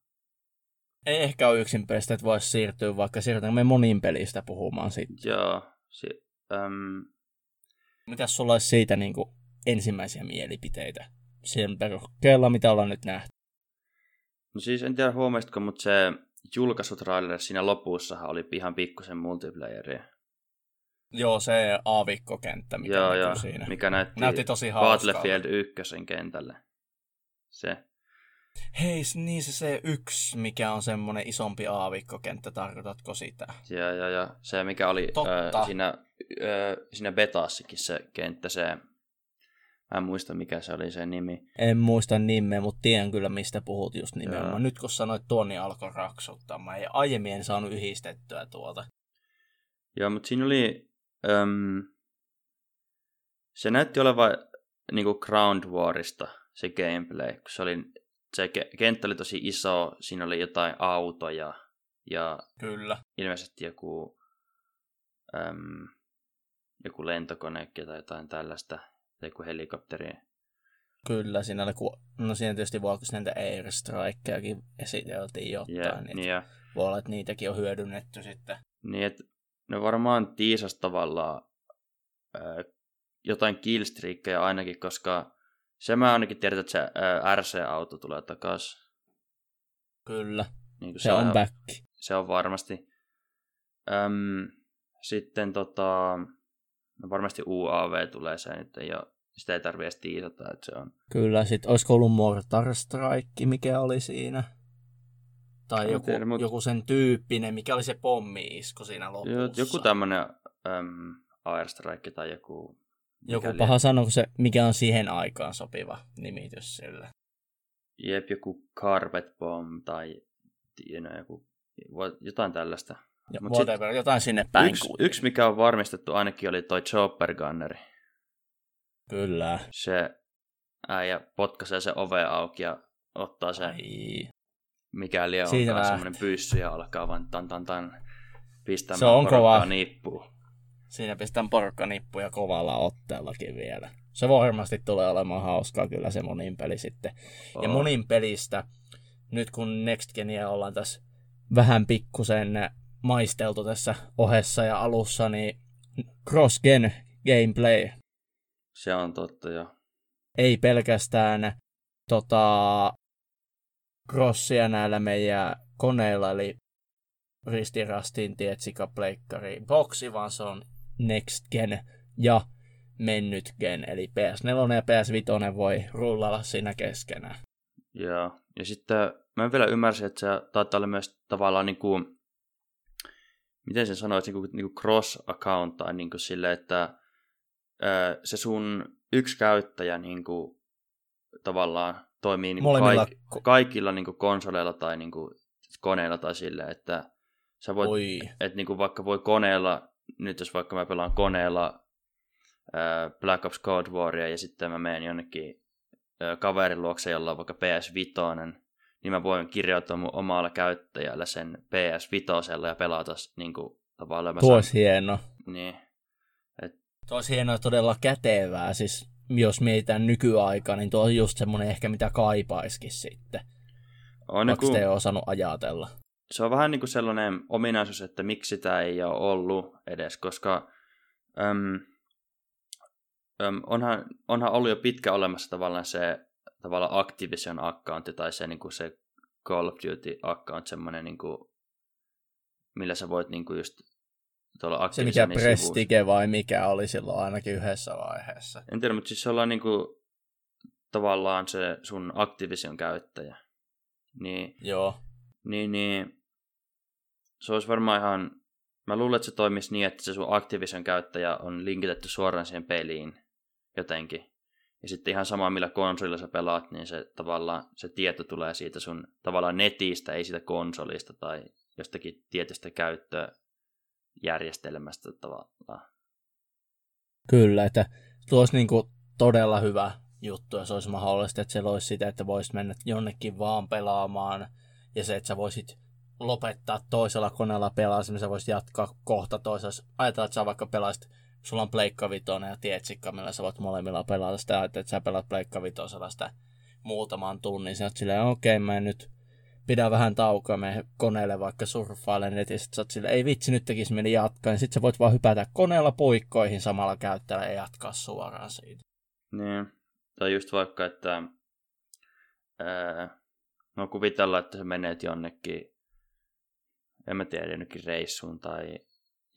Ei ehkä ole yksin pelistä, että voisi siirtyä, vaikka siirrytään me monin pelistä puhumaan sitten. Joo. Si- äm, Mitäs sulla olisi siitä niin kuin, ensimmäisiä mielipiteitä sen perukkeella, mitä ollaan nyt nähty? No siis en tiedä huomasitko, mutta se julkaisutrailer siinä lopussahan oli ihan pikkusen multiplayeria. Joo, se aavikkokenttä, mikä joo, joo, siinä. mikä näytti, näytti tosi hauskaa. Battlefield 1 kentälle. Se. Hei, niin se se yksi, mikä on semmoinen isompi aavikkokenttä, tarkoitatko sitä? Joo, joo, joo. Se, mikä oli Totta. Ö, siinä siinä betaassakin se kenttä, se, mä en muista mikä se oli se nimi. En muista nimeä, mutta tiedän kyllä mistä puhut just nimenomaan. Joo. Nyt kun sanoit tuon, niin alkoi raksuttaa. Mä ei aiemmin en saanut yhdistettyä tuota. Joo, mutta siinä oli, äm, se näytti olevan niinku Ground Warista se gameplay, kun se oli, se kenttä oli tosi iso, siinä oli jotain autoja, ja Kyllä. ilmeisesti joku, äm, joku lentokone tai jotain tällaista, tai joku helikopteri. Kyllä, siinä oli, ku... no siinä tietysti voi, kun näitä airstrikejakin esiteltiin jotain, Ja, niin, ja, voi olla, että niitäkin on hyödynnetty sitten. niin että ne varmaan tiisas tavallaan ää, jotain killstreakkejä ainakin, koska se mä ainakin tiedän, että se ää, RC-auto tulee takaisin. Kyllä, Niin kuin se on back. se on varmasti. Öm, sitten tota, no varmasti UAV tulee se nyt, ei ole, sitä ei tarvitse edes tiisata, että se on. Kyllä, sitten olisiko ollut Mortar Strike, mikä oli siinä? Tai En joku, tiedä, mut- joku sen tyyppinen, mikä oli se pommi-isku siinä lopussa. Jo- Joku tämmönen äm, Airstrike tai joku... joku paha sanoa, se, mikä on siihen aikaan sopiva nimitys sille. Jep, joku Carpet Bomb tai tiedä, joku, voi- jotain tällaista. Ja Mut sit whatever, jotain sinne päin Yksi, kuitenkin. yksi, mikä on varmistettu ainakin, oli toi Chopper Gunneri. Kyllä. Se äijä potkaisee se ove auki ja ottaa sen Ai. mikäli Siitä onkaan semmoinen pyssy ja alkaa vaan tan tan tan pistämään Se on kova. nippuun. Siinä pistän porkkanippuja kovalla otteellakin vielä. Se varmasti tulee olemaan hauskaa kyllä se monin peli sitten. Ja Oo. monin pelistä, nyt kun Next Genia ollaan tässä vähän pikkusen maisteltu tässä ohessa ja alussa, niin cross-gen gameplay. Se on totta jo. Ei pelkästään tota, crossia näillä meidän koneilla, eli ristirastin, tietsika, pleikkari, boksi, vaan se on next gen ja mennyt gen, eli PS4 ja PS5 voi rullalla siinä keskenään. Joo. Ja sitten mä vielä ymmärsin, että se taitaa olla myös tavallaan niin kuin, miten sen sanoisi, niin kuin, niin kuin cross-account tai niin kuin sille, että ö, se sun yksi käyttäjä niin kuin, tavallaan toimii niin kuin Molemmilla kaik- kaikilla niin kuin konsoleilla tai niin kuin, koneilla tai sille, että sä voit Oi, että niinku vaikka voi koneella, nyt jos vaikka mä pelaan koneella Black Ops Cold Waria ja sitten mä menen jonnekin ää, kaverin luokse, jolla on vaikka PS5, niin mä voin kirjoittaa mun omalla käyttäjällä sen PS5 ja pelata s- niinku tavallaan. Mä tuo saan, olisi hieno. niin, Tuo olisi hienoa ja todella kätevää, siis jos mietitään nykyaikaa, niin tuo on just semmoinen ehkä mitä kaipaiskin sitten, on vaikka niinku, sitä ei osannut ajatella. se on vähän niin kuin sellainen ominaisuus, että miksi sitä ei ole ollut edes, koska äm, äm, onhan, onhan ollut jo pitkä olemassa tavallaan se tavallaan Activision accountti tai se, niin kuin se Call of Duty account, semmoinen, niin kuin, millä sä voit niin kuin just tuolla Se mikä Activisionin. Prestige vai mikä oli silloin ainakin yhdessä vaiheessa. En tiedä, mutta siis se ollaan niin kuin, tavallaan se sun Activision käyttäjä. Niin Joo, Niin, niin se olisi varmaan ihan, mä luulen, että se toimisi niin, että se sun Activision käyttäjä on linkitetty suoraan siihen peliin jotenkin. Ja sitten ihan sama, millä konsolilla sä pelaat, niin se tavallaan se tieto tulee siitä sun tavallaan netistä, ei siitä konsolista tai jostakin tietystä käyttöjärjestelmästä tavallaan. kyllä, että tuo olisi niinku todella hyvä juttu, ja se olisi mahdollista, että se olisi sitä, että voisit mennä jonnekin vaan pelaamaan, ja se, että sä voisit lopettaa toisella koneella pelaamaan, sä voisit jatkaa kohta toisella. Ajatellaan, että sä vaikka pelaisit, sulla on Pleikka ja Tietsikka, millä sä voit molemmilla pelata sitä, että sä pelaat Pleikka Vitosella sitä muutaman tunnin, sä oot silleen, okei, okay, mä nyt pidä vähän taukoa, me koneelle vaikka surffailen netissä, sä oot silleen, ei vitsi, nyt tekisi mieli jatkaa, niin sit sä voit vaan hypätä koneella puikkoihin samalla käyttäjällä ja jatkaa suoraan siitä. Niin. Tai just vaikka, että ää, no kuvitella, että sä menet jonnekin, en mä tiedä, jonnekin reissuun tai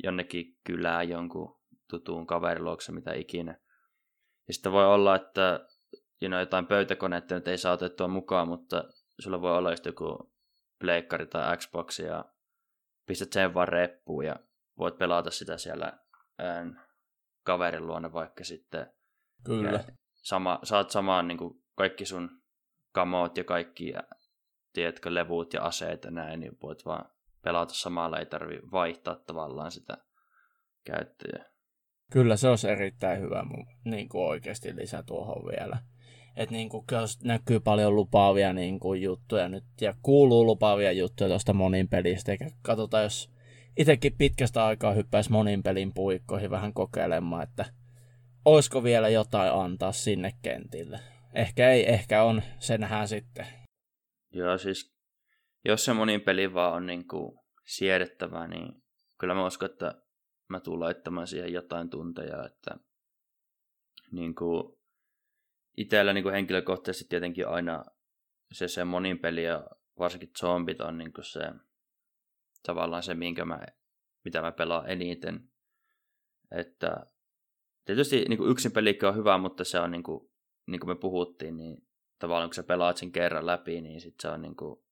jonnekin kylään jonkun tutuun kaveriluokse, mitä ikinä. Ja sitten voi olla, että you know, jotain pöytäkoneetta nyt ei saa otettua mukaan, mutta sulla voi olla just joku pleikkari tai Xbox ja pistät sen vaan reppuun ja voit pelata sitä siellä ään, kaverin luona vaikka sitten Kyllä. ja sama, saat samaan niin kuin kaikki sun kamoot ja kaikki, ja, tiedätkö, levut ja aseet ja näin, niin voit vaan pelata samalla, ei tarvi vaihtaa tavallaan sitä käyttäjää. Kyllä se olisi erittäin hyvä mun, niin kuin oikeasti lisä tuohon vielä. Että niin kuin, näkyy paljon lupaavia niin kuin, juttuja nyt ja kuuluu lupaavia juttuja tuosta monin pelistä. Eikä katsotaan, jos itsekin pitkästä aikaa hyppäisi monin pelin puikkoihin vähän kokeilemaan, että olisiko vielä jotain antaa sinne kentille. Ehkä ei, ehkä on, se nähdään sitten. Joo, siis jos se monin peli vaan on niin kuin siedettävää, niin kyllä mä uskon, että mä tulen laittamaan siihen jotain tunteja, että niin kuin itsellä niin kuin henkilökohtaisesti tietenkin aina se, se monin peli ja varsinkin zombit on niin kuin se tavallaan se, minkä mä, mitä mä pelaan eniten. Että tietysti niin kuin yksin pelikin on hyvä, mutta se on niin kuin, niin kuin me puhuttiin, niin tavallaan kun sä pelaat sen kerran läpi, niin sit se on niin kuin,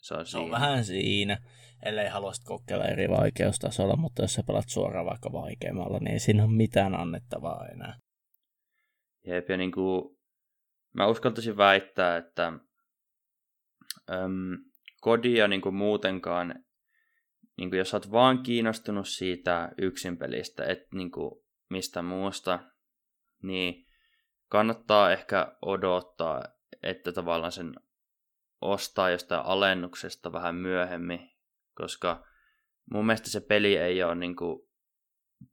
se on, se on vähän siinä, ellei halua kokeilla eri vaikeustasolla, mutta jos sä pelaat suoraan vaikka vaikeammalla, niin ei siinä ole mitään annettavaa enää. Jep, ja niin kuin, mä uskaltaisin väittää, että äm, kodia niin kuin muutenkaan, niin kuin jos sä oot vaan kiinnostunut siitä yksin pelistä, et niin kuin mistä muusta, niin kannattaa ehkä odottaa, että tavallaan sen ostaa jostain alennuksesta vähän myöhemmin, koska mun mielestä se peli ei ole niin kuin,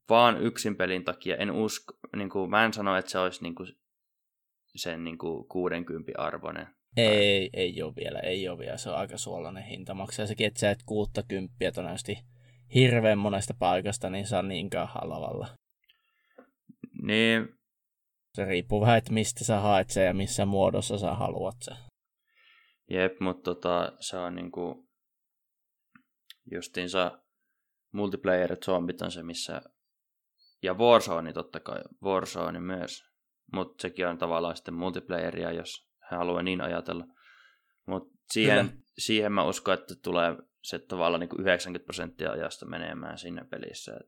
vaan yksin pelin takia. En usko, niin kuin, mä en sano, että se olisi niin kuin, sen niin kuin 60 arvoinen. Ei, ei ole vielä, ei ole vielä. Se on aika suolainen hinta. Maksaa sekin, että sä et 60 todennäköisesti hirveän monesta paikasta, niin saa niinkään halvalla. Niin. Se riippuu vähän, että mistä sä haet sen ja missä muodossa sä haluat sen. Jep, mutta tota, se on niinku justiinsa multiplayer zombit on se, missä ja Warzone totta kai, Warzone myös, mutta sekin on tavallaan sitten multiplayeria, jos he haluaa niin ajatella. Mutta siihen, siihen mä uskon, että tulee se tavallaan niin kuin 90 prosenttia ajasta menemään sinne pelissä.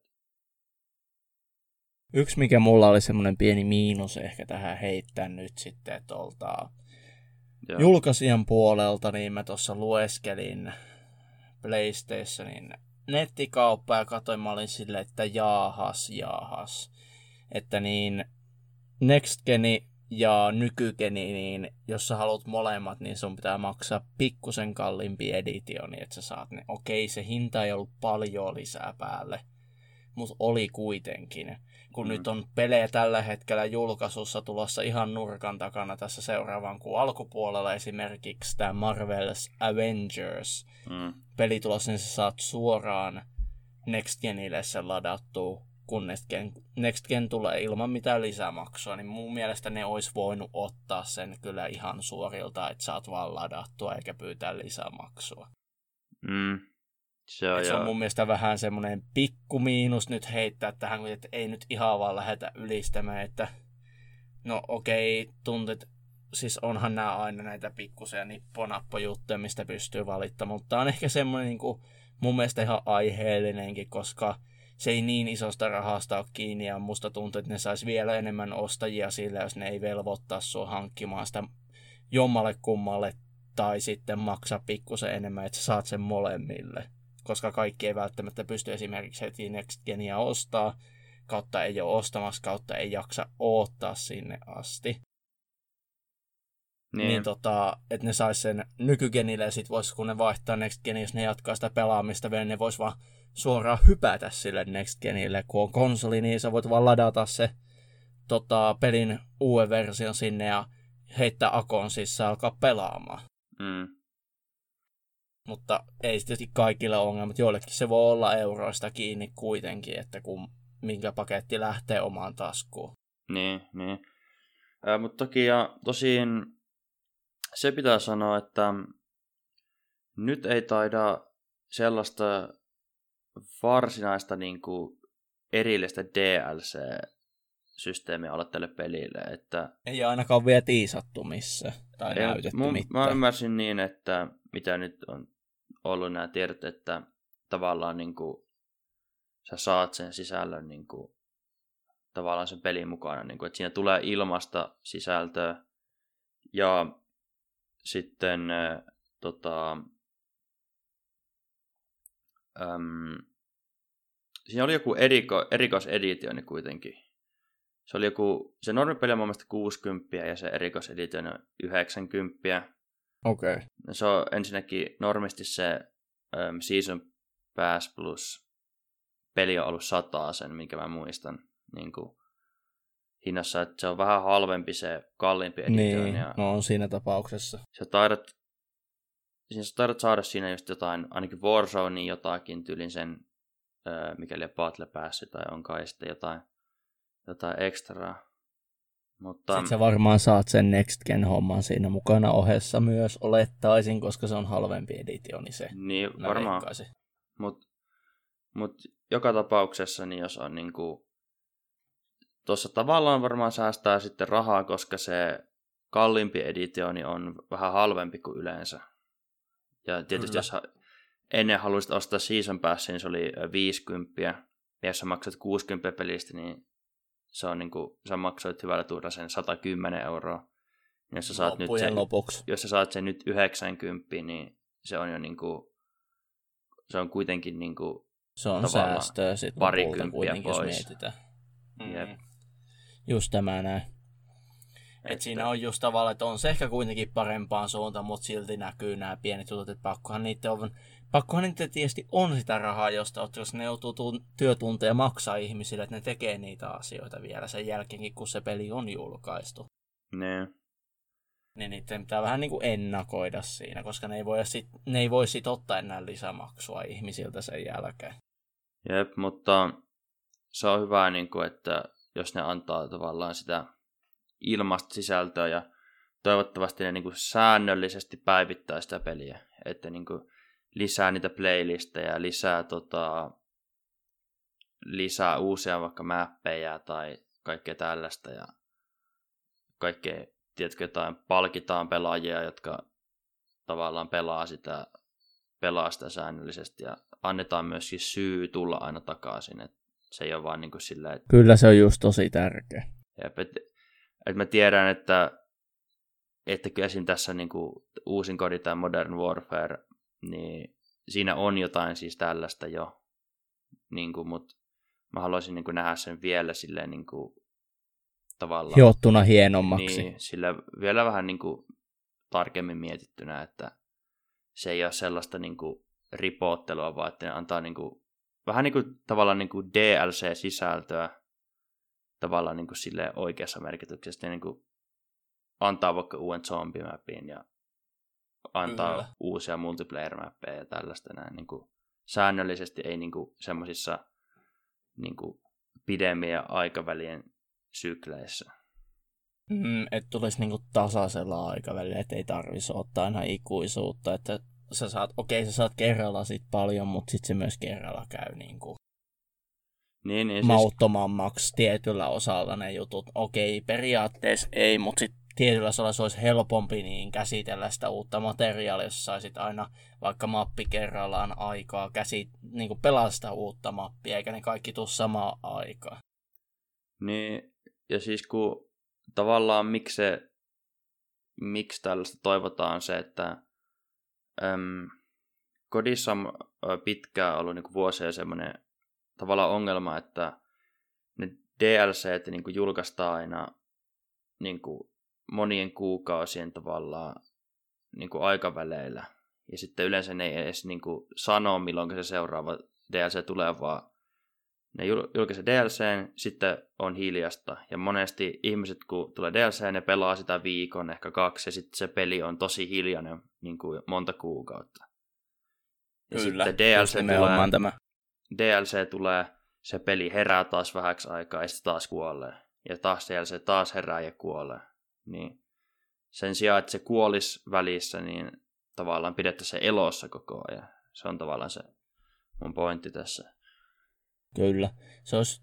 Yksi, mikä mulla oli semmoinen pieni miinus ehkä tähän heittää nyt sitten, että oltaan Joo. julkaisijan puolelta, niin mä tuossa lueskelin PlayStationin nettikauppaa ja katsoin, mä olin silleen, että jaahas, jaahas. Että niin Next Geni ja nykygeni, niin jos sä haluat molemmat, niin sun pitää maksaa pikkusen kalliimpi editioni, niin että sä saat ne. Okei, se hinta ei ollut paljon lisää päälle, mutta oli kuitenkin kun mm. nyt on pelejä tällä hetkellä julkaisussa tulossa ihan nurkan takana tässä seuraavan kuun alkupuolella esimerkiksi tämä Marvel's Avengers mm. peli tulossa, niin sä saat suoraan Next Genille sen ladattua, kun Next Gen, Next Gen tulee ilman mitään lisämaksua, niin mun mielestä ne olisi voinut ottaa sen kyllä ihan suorilta, että saat vaan ladattua eikä pyytää lisämaksua. Mm. Se on, se on mun mielestä vähän semmoinen pikku miinus nyt heittää tähän, että ei nyt ihan vaan lähdetä ylistämään, että no okei, okay, tuntet, siis onhan nämä aina näitä pikkusia nipponappojuttuja, mistä pystyy valittamaan, mutta on ehkä semmoinen niin kuin, mun mielestä ihan aiheellinenkin, koska se ei niin isosta rahasta ole kiinni ja musta tuntuu, että ne saisi vielä enemmän ostajia sillä, jos ne ei velvoittaa sua hankkimaan sitä jommalle kummalle tai sitten maksaa pikkusen enemmän, että sä saat sen molemmille koska kaikki ei välttämättä pysty esimerkiksi heti Next Genia ostaa, kautta ei ole ostamassa, kautta ei jaksa odottaa sinne asti. Niin, niin tota, että ne sais sen nykygenille ja sit vois, kun ne vaihtaa Next Genia, jos ne jatkaa sitä pelaamista vielä, ne vois vaan suoraan hypätä sille Next Genille. Kun on konsoli, niin sä voit vaan ladata se tota, pelin uuden version sinne ja heittää akon sisään alkaa pelaamaan. Mm. Mutta ei tietysti kaikille ongelmat. Joillekin se voi olla euroista kiinni kuitenkin, että kun minkä paketti lähtee omaan taskuun. Niin, niin. Äh, mutta toki ja tosin se pitää sanoa, että nyt ei taida sellaista varsinaista niin kuin erillistä DLC-systeemiä olla tälle pelille. Että... Ei ainakaan vielä tiisattu missä tai ei, näytetty mun, mitään. Mä ymmärsin niin, että mitä nyt on ollut nämä tiedot, että tavallaan niin kuin, sä saat sen sisällön niin kuin, tavallaan sen pelin mukana, niin kuin, että siinä tulee ilmasta sisältöä ja sitten äh, tota, äm, siinä oli joku eriko, erikoiseditioni kuitenkin se oli joku, se normipeli on mun mielestä 60 ja se erikoiseditio on 90. Okei. Okay. Se on ensinnäkin normisti se um, Season Pass plus peli on ollut sataa sen, minkä mä muistan niin kuin, hinnassa, että se on vähän halvempi se kalliimpi editio. Niin, ja no on siinä tapauksessa. sä taidat, siinä sä taidat saada siinä just jotain, ainakin Warzone jotakin tyylin sen, öö, mikäli Battle Pass tai on kai sitten jotain, jotain ekstraa. Mutta Sitten sä varmaan saat sen Next Gen homman siinä mukana ohessa myös, olettaisin, koska se on halvempi editio, niin se niin, mä varmaan, mutta mut joka tapauksessa, niin jos on niinku, tuossa tavallaan varmaan säästää sitten rahaa, koska se kalliimpi editio niin on vähän halvempi kuin yleensä. Ja tietysti Kyllä. jos ennen haluaisit ostaa Season Passin, niin se oli ö, 50. Ja jos sä maksat 60 pelistä, niin se on niinku, sä maksoit hyvällä tuurilla sen 110 euroa. Ja Jos sä saat nyt sen, lopuksi. jos sä saat sen nyt 90, niin se on jo niinku, se on kuitenkin niinku, Se on säästöä sitten parikymppiä pois. mietitään. Jep. Mm. Just tämä näin. Et siinä on just tavallaan, että on se ehkä kuitenkin parempaan suuntaan, mutta silti näkyy nämä pienet jutut, että pakkohan niitä on, pakkohan niitä tietysti on sitä rahaa jostain, jos ne joutuu tuun, työtunteja maksaa ihmisille, että ne tekee niitä asioita vielä sen jälkeenkin, kun se peli on julkaistu. ne, Niin niiden pitää vähän niin kuin ennakoida siinä, koska ne ei voi sit, ne ei voi sit ottaa enää lisämaksua ihmisiltä sen jälkeen. Jep, mutta se on hyvä, niin kuin, että jos ne antaa tavallaan sitä ilmasta sisältöä ja toivottavasti ne niin kuin, säännöllisesti päivittää sitä peliä, että niin kuin, lisää niitä playlisteja, lisää, tota, lisää uusia vaikka mappeja tai kaikkea tällaista ja kaikkea, tiedätkö, jotain, palkitaan pelaajia, jotka tavallaan pelaa sitä, pelaa sitä säännöllisesti ja annetaan myöskin syy tulla aina takaisin, että se ei ole vaan niin kuin silleen, että Kyllä se on just tosi tärkeä. Jep, et, et mä tiedän, että, että kyllä esim. tässä niin kuin uusin kodi tai Modern Warfare, niin siinä on jotain siis tällaista jo, niin kuin, mutta mä haluaisin niin kuin nähdä sen vielä silleen niin kuin, tavallaan Hiottuna hienommaksi. niin, sillä vielä vähän niin kuin, tarkemmin mietittynä, että se ei ole sellaista niin kuin, ripoottelua, vaan että ne antaa niin kuin, vähän niin kuin, tavallaan niin kuin DLC-sisältöä tavallaan niin kuin, silleen oikeassa merkityksessä. Ne niin kuin, antaa vaikka uuden zombie-mapin ja antaa Kyllä. uusia multiplayer-mappeja ja tällaista näin. Niin kuin, säännöllisesti ei niin kuin, semmoisissa niin kuin, pidemmien aikavälien sykleissä. Mm, että tulisi niinku tasaisella aikavälillä, että ei tarvitsisi ottaa aina ikuisuutta, että sä saat, okei sä saat kerralla sit paljon, mutta sitten se myös kerralla käy niinku Niin, niin siis, mauttomammaksi tietyllä osalla ne jutut. Okei, periaatteessa ei, mutta sitten tietyllä osalla se olisi helpompi niin käsitellä sitä uutta materiaalia, jos saisit aina vaikka mappi kerrallaan aikaa käsi, niin pelaa sitä uutta mappia, eikä ne kaikki tuu samaan aikaan. Niin, ja siis kun tavallaan miksi se, miksi tällaista toivotaan se, että äm, kodissa on pitkään ollut niin vuosia semmoinen tavallaan ongelma, että ne DLC niin kuin julkaistaan aina niin kuin monien kuukausien tavallaan niin kuin aikaväleillä. Ja sitten yleensä ne ei edes niin kuin sano, milloin se seuraava DLC tulee, vaan ne jul- julkaisee DLCn, sitten on hiljasta. Ja monesti ihmiset, kun tulee DLC, ne pelaa sitä viikon, ehkä kaksi, ja sitten se peli on tosi hiljainen niin kuin monta kuukautta. Ja sitten just DLC tulee, tämä. DLC tulee, se peli herää taas vähäksi aikaa, ja sitten taas kuolee. Ja taas DLC taas herää ja kuolee. Niin sen sijaan, että se kuolisi välissä, niin tavallaan pidettäisiin se elossa koko ajan. Se on tavallaan se mun pointti tässä. Kyllä. Se olisi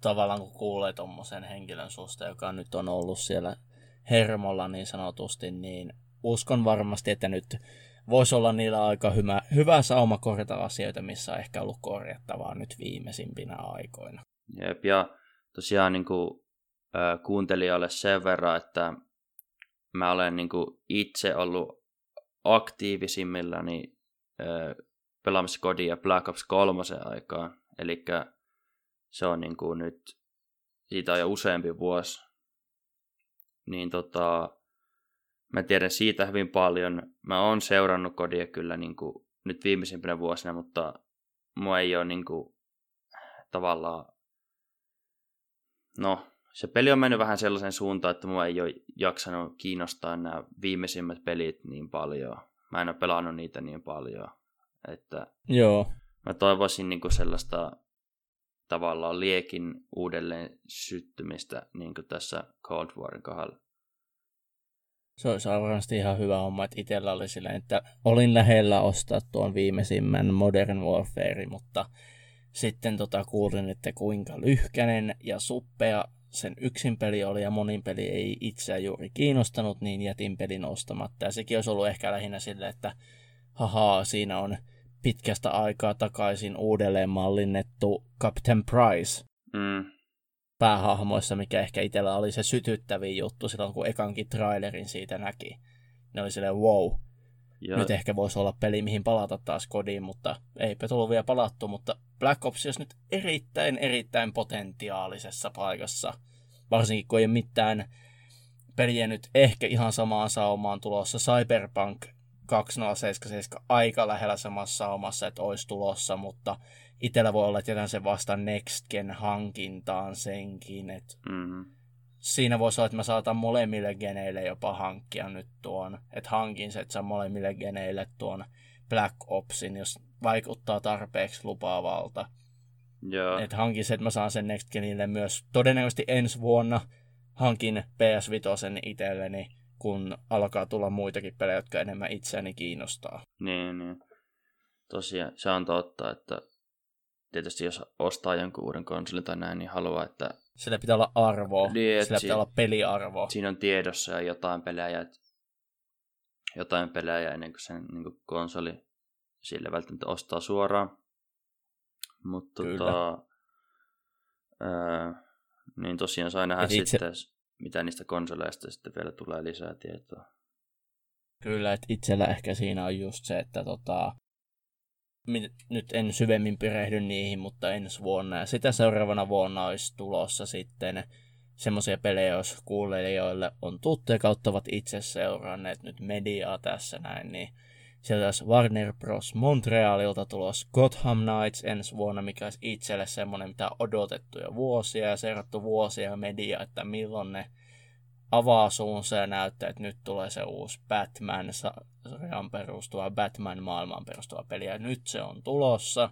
tavallaan, kun kuulee tuommoisen henkilön susta, joka nyt on ollut siellä hermolla niin sanotusti, niin uskon varmasti, että nyt voisi olla niillä aika hyvä, hyvä sauma korjata asioita, missä on ehkä ollut korjattavaa nyt viimeisimpinä aikoina. Jep, ja tosiaan niin kuin, kuuntelijoille sen verran, että mä olen niin kuin, itse ollut aktiivisimmillani äh, pelaamassa kodia Black Ops 3 aikaan. Eli se on niin kuin, nyt siitä on jo useampi vuosi. Niin tota, mä tiedän siitä hyvin paljon. Mä oon seurannut kodia kyllä niin kuin, nyt viimeisimpänä vuosina, mutta mua ei ole niin kuin, tavallaan... No, se peli on mennyt vähän sellaisen suuntaan, että mua ei ole jaksanut kiinnostaa nämä viimeisimmät pelit niin paljon. Mä en ole pelannut niitä niin paljon. Että Joo. Mä toivoisin niin kuin sellaista tavallaan liekin uudelleen syttymistä niin kuin tässä Cold Warin kohdalla. Se olisi varmasti ihan hyvä homma, että itsellä oli silleen, että olin lähellä ostaa tuon viimeisimmän Modern Warfare, mutta sitten tota kuulin, että kuinka lyhkänen ja suppea sen yksin peli oli ja monin peli ei itseä juuri kiinnostanut, niin jätin pelin ostamatta. Ja sekin olisi ollut ehkä lähinnä sille, että hahaa, siinä on pitkästä aikaa takaisin uudelleen mallinnettu Captain Price Mm, päähahmoissa, mikä ehkä itsellä oli se sytyttävin juttu silloin, kun ekankin trailerin siitä näki. Ne oli silleen, wow, ja, nyt ehkä voisi olla peli, mihin palata taas kodiin, mutta eipä tullut vielä palattu, mutta Black Ops olisi nyt erittäin, erittäin potentiaalisessa paikassa. Varsinkin, kun ei ole mitään peliä nyt ehkä ihan samaan saumaan tulossa. Cyberpunk 2077 aika lähellä samassa saumassa, että olisi tulossa, mutta itsellä voi olla, että jätän sen vasta Next Gen hankintaan senkin, että mm, siinä voisi olla, että mä saatan molemmille geneille jopa hankkia nyt tuon, että hankin se, että saa molemmille geneille tuon Black Opsin, jos vaikuttaa tarpeeksi lupaavalta. joo, Että hankin se, että mä saan sen Next Genille myös todennäköisesti ensi vuonna hankin PS5 itselleni, kun alkaa tulla muitakin pelejä, jotka enemmän itseäni kiinnostaa. niin, niin. Tosiaan, se on totta, että tietysti jos ostaa jonkun uuden konsolin tai näin, niin haluaa, että Sillä pitää olla arvoa, Niin, sillä si- pitää olla peliarvoa. siinä on tiedossa ja jotain pelejä, jotain pelejä ennen kuin sen niin kuin konsoli sille välttämättä ostaa suoraan. Mutta tota, ää, niin tosiaan sai nähdä itse- sitten, mitä niistä konsoleista sitten vielä tulee lisää tietoa. Kyllä, että itsellä ehkä siinä on just se, että tota, nyt en syvemmin perehdy niihin, mutta ensi vuonna ja sitä seuraavana vuonna olisi tulossa sitten semmoisia pelejä, jos kuulijoille on tuttuja kautta ovat itse seuranneet nyt mediaa tässä näin, niin sieltä olisi Warner Bros. Montrealilta tulos Gotham Knights ensi vuonna, mikä olisi itselle semmoinen, mitä on odotettu jo vuosia ja seurattu vuosia media, että milloin ne avaa suunsa ja näyttää, että nyt tulee se uusi Batman-sarjan perustuva, Batman-maailmaan perustuva peli, ja nyt se on tulossa.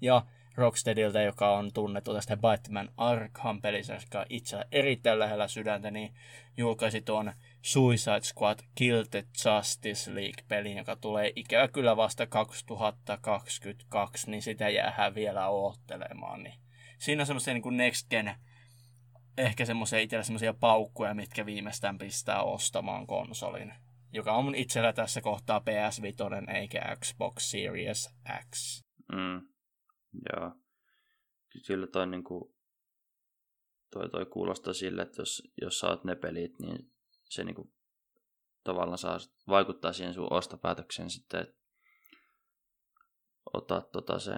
Ja Rocksteadilta, joka on tunnettu tästä Batman Arkham-pelissä, joka on itse erittäin lähellä sydäntä, niin julkaisi tuon Suicide Squad Kill the Justice League-pelin, joka tulee ikävä kyllä vasta 2022, niin sitä jäähän vielä oottelemaan. Niin siinä on semmoisia niin kuin Next Gen ehkä semmoisia itsellä semmoisia paukkuja, mitkä viimeistään pistää ostamaan konsolin. Joka on itsellä tässä kohtaa PS5 eikä Xbox Series X. Mm. Joo. Kyllä toi, niinku, toi, toi kuulostaa sille, että jos, jos saat ne pelit, niin se niinku, tavallaan saa vaikuttaa siihen sun ostopäätökseen sitten, että otat tota se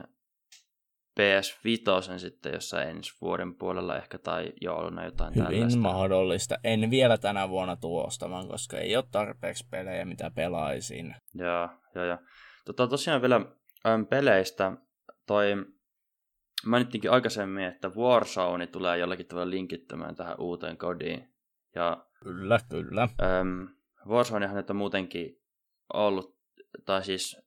PS5 sitten jossain ensi vuoden puolella ehkä tai jouluna jotain Hyvin tällaista. mahdollista. En vielä tänä vuonna tuo ostamaan, koska ei ole tarpeeksi pelejä, mitä pelaisin. Joo, joo, joo. Tota, tosiaan vielä äm, peleistä. Toi, mainittiinkin aikaisemmin, että Warzone tulee jollakin tavalla linkittämään tähän uuteen kodiin. Ja Kyllä, kyllä. äm, Warzonehan nyt on muutenkin ollut, tai siis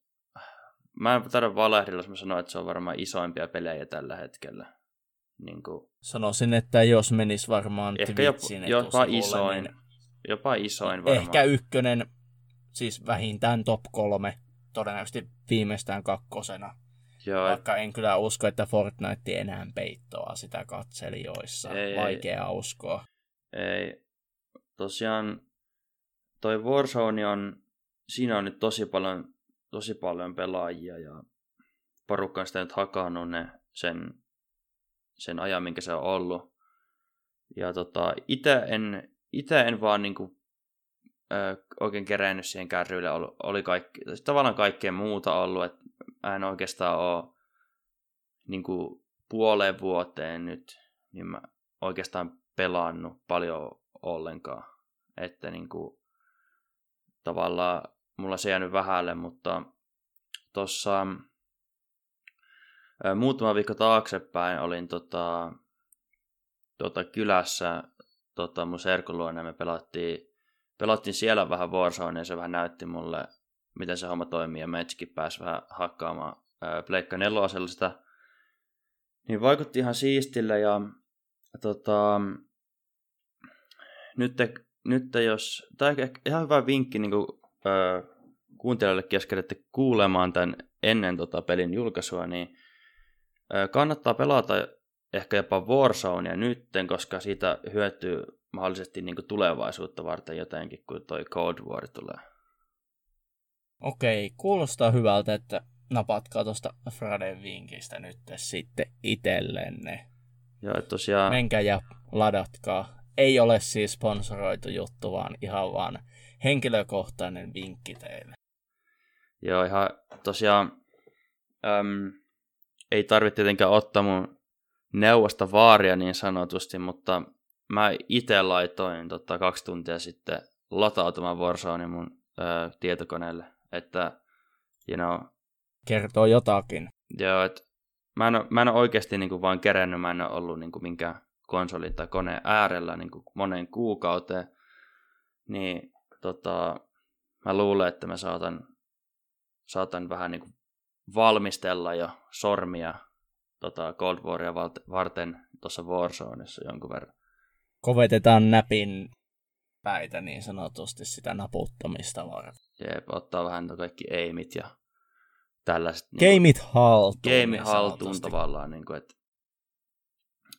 mä en tarvitse valehdilla, jos mä sanon, että se on varmaan isoimpia pelejä tällä hetkellä. Niin kuin, Sanoisin, että jos menis varmaan ehkä jopa, Twitchin jopa etusivulle, isoin, niin jopa isoin varmaan. ehkä ykkönen, siis vähintään top kolme, todennäköisesti viimeistään kakkosena. Joo, Vaikka en kyllä usko, että Fortnite enää peittoa sitä katselijoissa. Ei, ei. Vaikea uskoa. Ei. Tosiaan toi Warzone on, siinä on nyt tosi paljon, tosi paljon pelaajia ja porukka on sitä nyt hakannut ne sen, sen ajan, minkä se on ollut. Ja tota, ite en, ite en vaan niinku, ö, oikein kerennyt siihen kärryille. Oli, oli kaikki, siis tavallaan kaikkea muuta ollut, että en oikeastaan ole niinku puoleen vuoteen nyt, niin mä oikeastaan pelannut paljon ollenkaan. Että niin kuin, tavallaan mulla se jäänyt vähälle, mutta tuossa muutama viikko taaksepäin olin tota, tota kylässä tota, mun serkun luona, me pelattiin, pelattiin siellä vähän Warzone ja se vähän näytti mulle, miten se homma toimii ja Metski pääsi vähän hakkaamaan Pleikka nelosella Niin vaikutti ihan siistille ja tota, nyt, nyt jos, tämä on ihan hyvä vinkki niin kuin, kuuntelijoille keskeydytte kuulemaan tämän ennen tota pelin julkaisua, niin kannattaa pelata ehkä jopa Warzonea nytten, koska siitä hyötyy mahdollisesti niin kuin tulevaisuutta varten jotenkin, kun toi Cold War tulee. Okei, kuulostaa hyvältä, että napatkaa tuosta Fraden vinkistä nyt sitten itsellenne. Joo, tosiaan... Menkää ja ladatkaa. Ei ole siis sponsoroitu juttu, vaan ihan vaan henkilökohtainen vinkki teille. Joo, ihan tosiaan äm, ei tarvitse tietenkään ottaa mun neuvosta vaaria niin sanotusti, mutta mä itse laitoin tota, kaksi tuntia sitten latautumaan Warzone mun ää, tietokoneelle, että you know, kertoo jotakin. Joo, että mä en, ole, mä en ole oikeasti niin kuin, vaan kerännyt, mä en ole ollut niin kuin, minkään konsolin tai koneen äärellä niin kuin, moneen kuukauteen, niin tota, mä luulen, että mä saatan, saatan vähän niin kuin, valmistella jo sormia tota Cold Waria varten tuossa Warzoneissa jonkun verran. Kovetetaan näpin päitä niin sanotusti sitä naputtamista varten. Jep, ottaa vähän kaikki aimit ja tällaiset. Gameit niin haltuun. Gameit haltuun tavallaan, niin kuin, että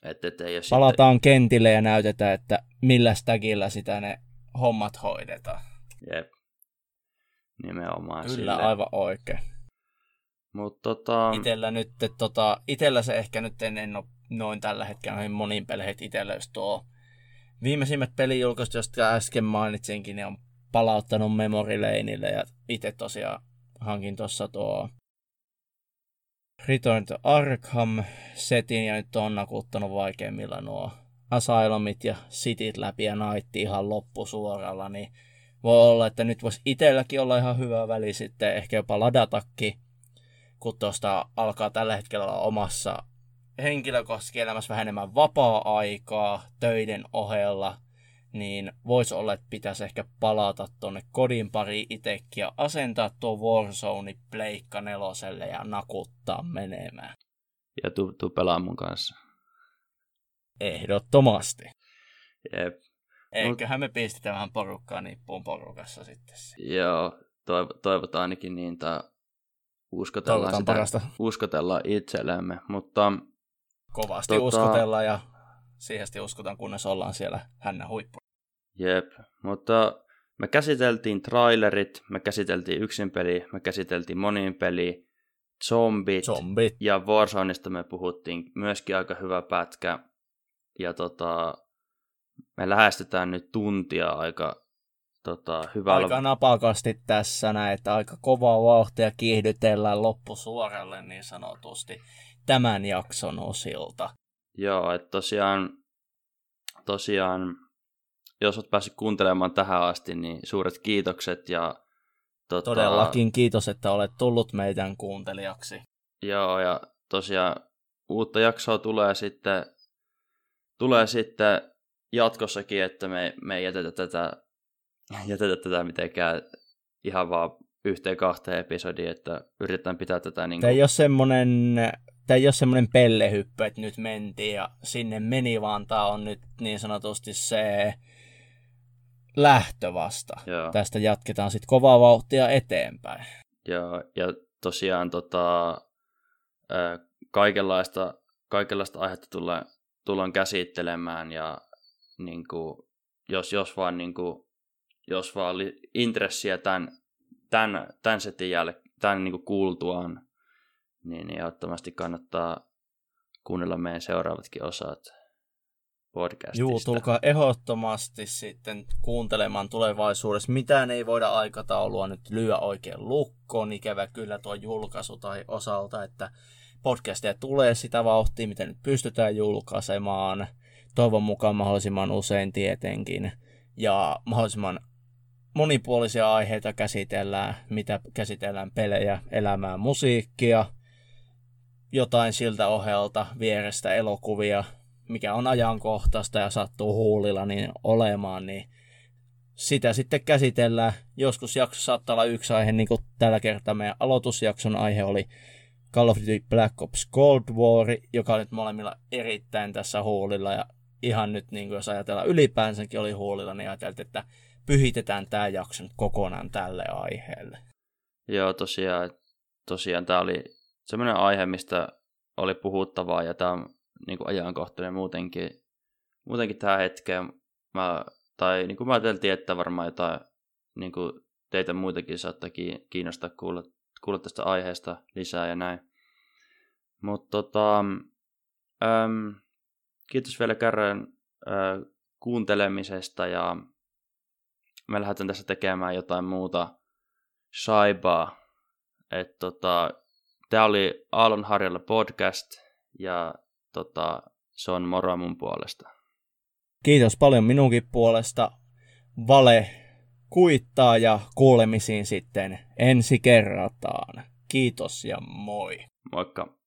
et, et ei Palataan sitten... kentille ja näytetään, että millä stagilla sitä ne hommat hoidetaan. Jep. Nimenomaan Kyllä, sille. aivan oikein. Mut tota... Itellä nyt, tota, itellä se ehkä nyt en, en ole noin tällä hetkellä noihin moniin peleihin itellä, jos tuo viimeisimmät pelijulkaisut, joista äsken mainitsinkin, ne on palauttanut Memory Laneille ja itse tosiaan hankin tuossa tuo Return to Arkham setin ja nyt on nakuttanut vaikeimmilla nuo Asylumit ja Cityt läpi ja Night ihan loppusuoralla, niin voi olla, että nyt voisi itselläkin olla ihan hyvä väli sitten ehkä jopa ladatakin kun tuosta alkaa tällä hetkellä olla omassa henkilökohtaisessa elämässä vähän enemmän vapaa-aikaa töiden ohella, niin voisi olla, että pitäisi ehkä palata tuonne kodin pari itsekin ja asentaa tuo Warzone pleikka neloselle ja nakuttaa menemään. Ja tuu, tuu pelaa mun kanssa. Ehdottomasti. Jep. Eiköhän me pistetään vähän porukkaa nippuun porukassa sitten. Joo, toivotaan ainakin niin. Tää uskotellaan, sitä, parasta. uskotellaan itsellemme, mutta... Kovasti tota, uskotellaan ja siihen uskotaan, kunnes ollaan siellä hännä huippu. Jep, mutta me käsiteltiin trailerit, me käsiteltiin yksin peli, me käsiteltiin monin peli, zombit, zombit. ja Warzoneista me puhuttiin myöskin aika hyvä pätkä. Ja tota, me lähestytään nyt tuntia aika tota, hyvällä... Aika napakasti tässä näin, että aika kovaa vauhtia kiihdytellään loppusuoralle niin sanotusti tämän jakson osilta. Joo, että tosiaan, tosiaan jos olet päässyt kuuntelemaan tähän asti, niin suuret kiitokset ja tota... Todellakin kiitos, että olet tullut meidän kuuntelijaksi. Joo, ja tosiaan uutta jaksoa tulee sitten, tulee sitten jatkossakin, että me, me ei jätetä tätä jätetä tätä mitenkään ihan vaan yhteen kahteen episodiin, että yritetään pitää tätä niin kuin... Tämä ei ole semmoinen, tämä ei ole semmoinen pellehyppy, että nyt mentiin ja sinne meni, vaan tämä on nyt niin sanotusti se lähtö vasta. Joo. Tästä jatketaan sitten kovaa vauhtia eteenpäin. Joo, ja tosiaan tota, kaikenlaista, kaikenlaista aihetta tullaan, tullaan käsittelemään ja niin kuin, jos, jos vaan niin kuin, jos vaan oli intressiä tämän, tämän, tämän setin jälkeen, tämän niin kuultuaan, niin ehdottomasti kannattaa kuunnella meidän seuraavatkin osat podcastista. Juu, tulkaa ehdottomasti sitten kuuntelemaan tulevaisuudessa. Mitään ei voida aikataulua nyt lyö oikein lukkoon. Ikävä kyllä tuo julkaisu tai osalta, että podcasteja tulee sitä vauhtia, miten nyt pystytään julkaisemaan toivon mukaan mahdollisimman usein tietenkin. Ja mahdollisimman monipuolisia aiheita käsitellään, mitä käsitellään pelejä, elämää, musiikkia, jotain siltä ohjelta, vierestä elokuvia, mikä on ajankohtaista ja sattuu huulilla niin olemaan, niin sitä sitten käsitellään. Joskus jakso saattaa olla yksi aihe, niin kuin tällä kertaa meidän aloitusjakson aihe oli Call of Duty Black Ops Cold War, joka nyt molemmilla erittäin tässä huulilla ja ihan nyt, niin kuin jos ajatellaan ylipäänsäkin oli huulilla, niin ajateltiin, että pyhitetään tämä jakso nyt kokonaan tälle aiheelle. Joo, tosiaan, tosiaan tämä oli semmoinen aihe, mistä oli puhuttavaa ja tämä on niin kuin ajankohtainen muutenkin, muutenkin tähän hetkeen. Mä, tai niin kuin mä ajateltiin, että varmaan jotain niin kuin teitä muitakin saattaa kiinnostaa kuulla, kuulla tästä aiheesta lisää ja näin. Mutta tota, äm, kiitos vielä kerran äh, kuuntelemisesta ja me lähdetään tässä tekemään jotain muuta shaibaa. Että tota, Tämä oli Aallon Harjalla podcast ja tota, se on moro mun puolesta. Kiitos paljon minunkin puolesta. Vale kuittaa ja kuulemisiin sitten ensi kerrataan. Kiitos ja moi. Moikka.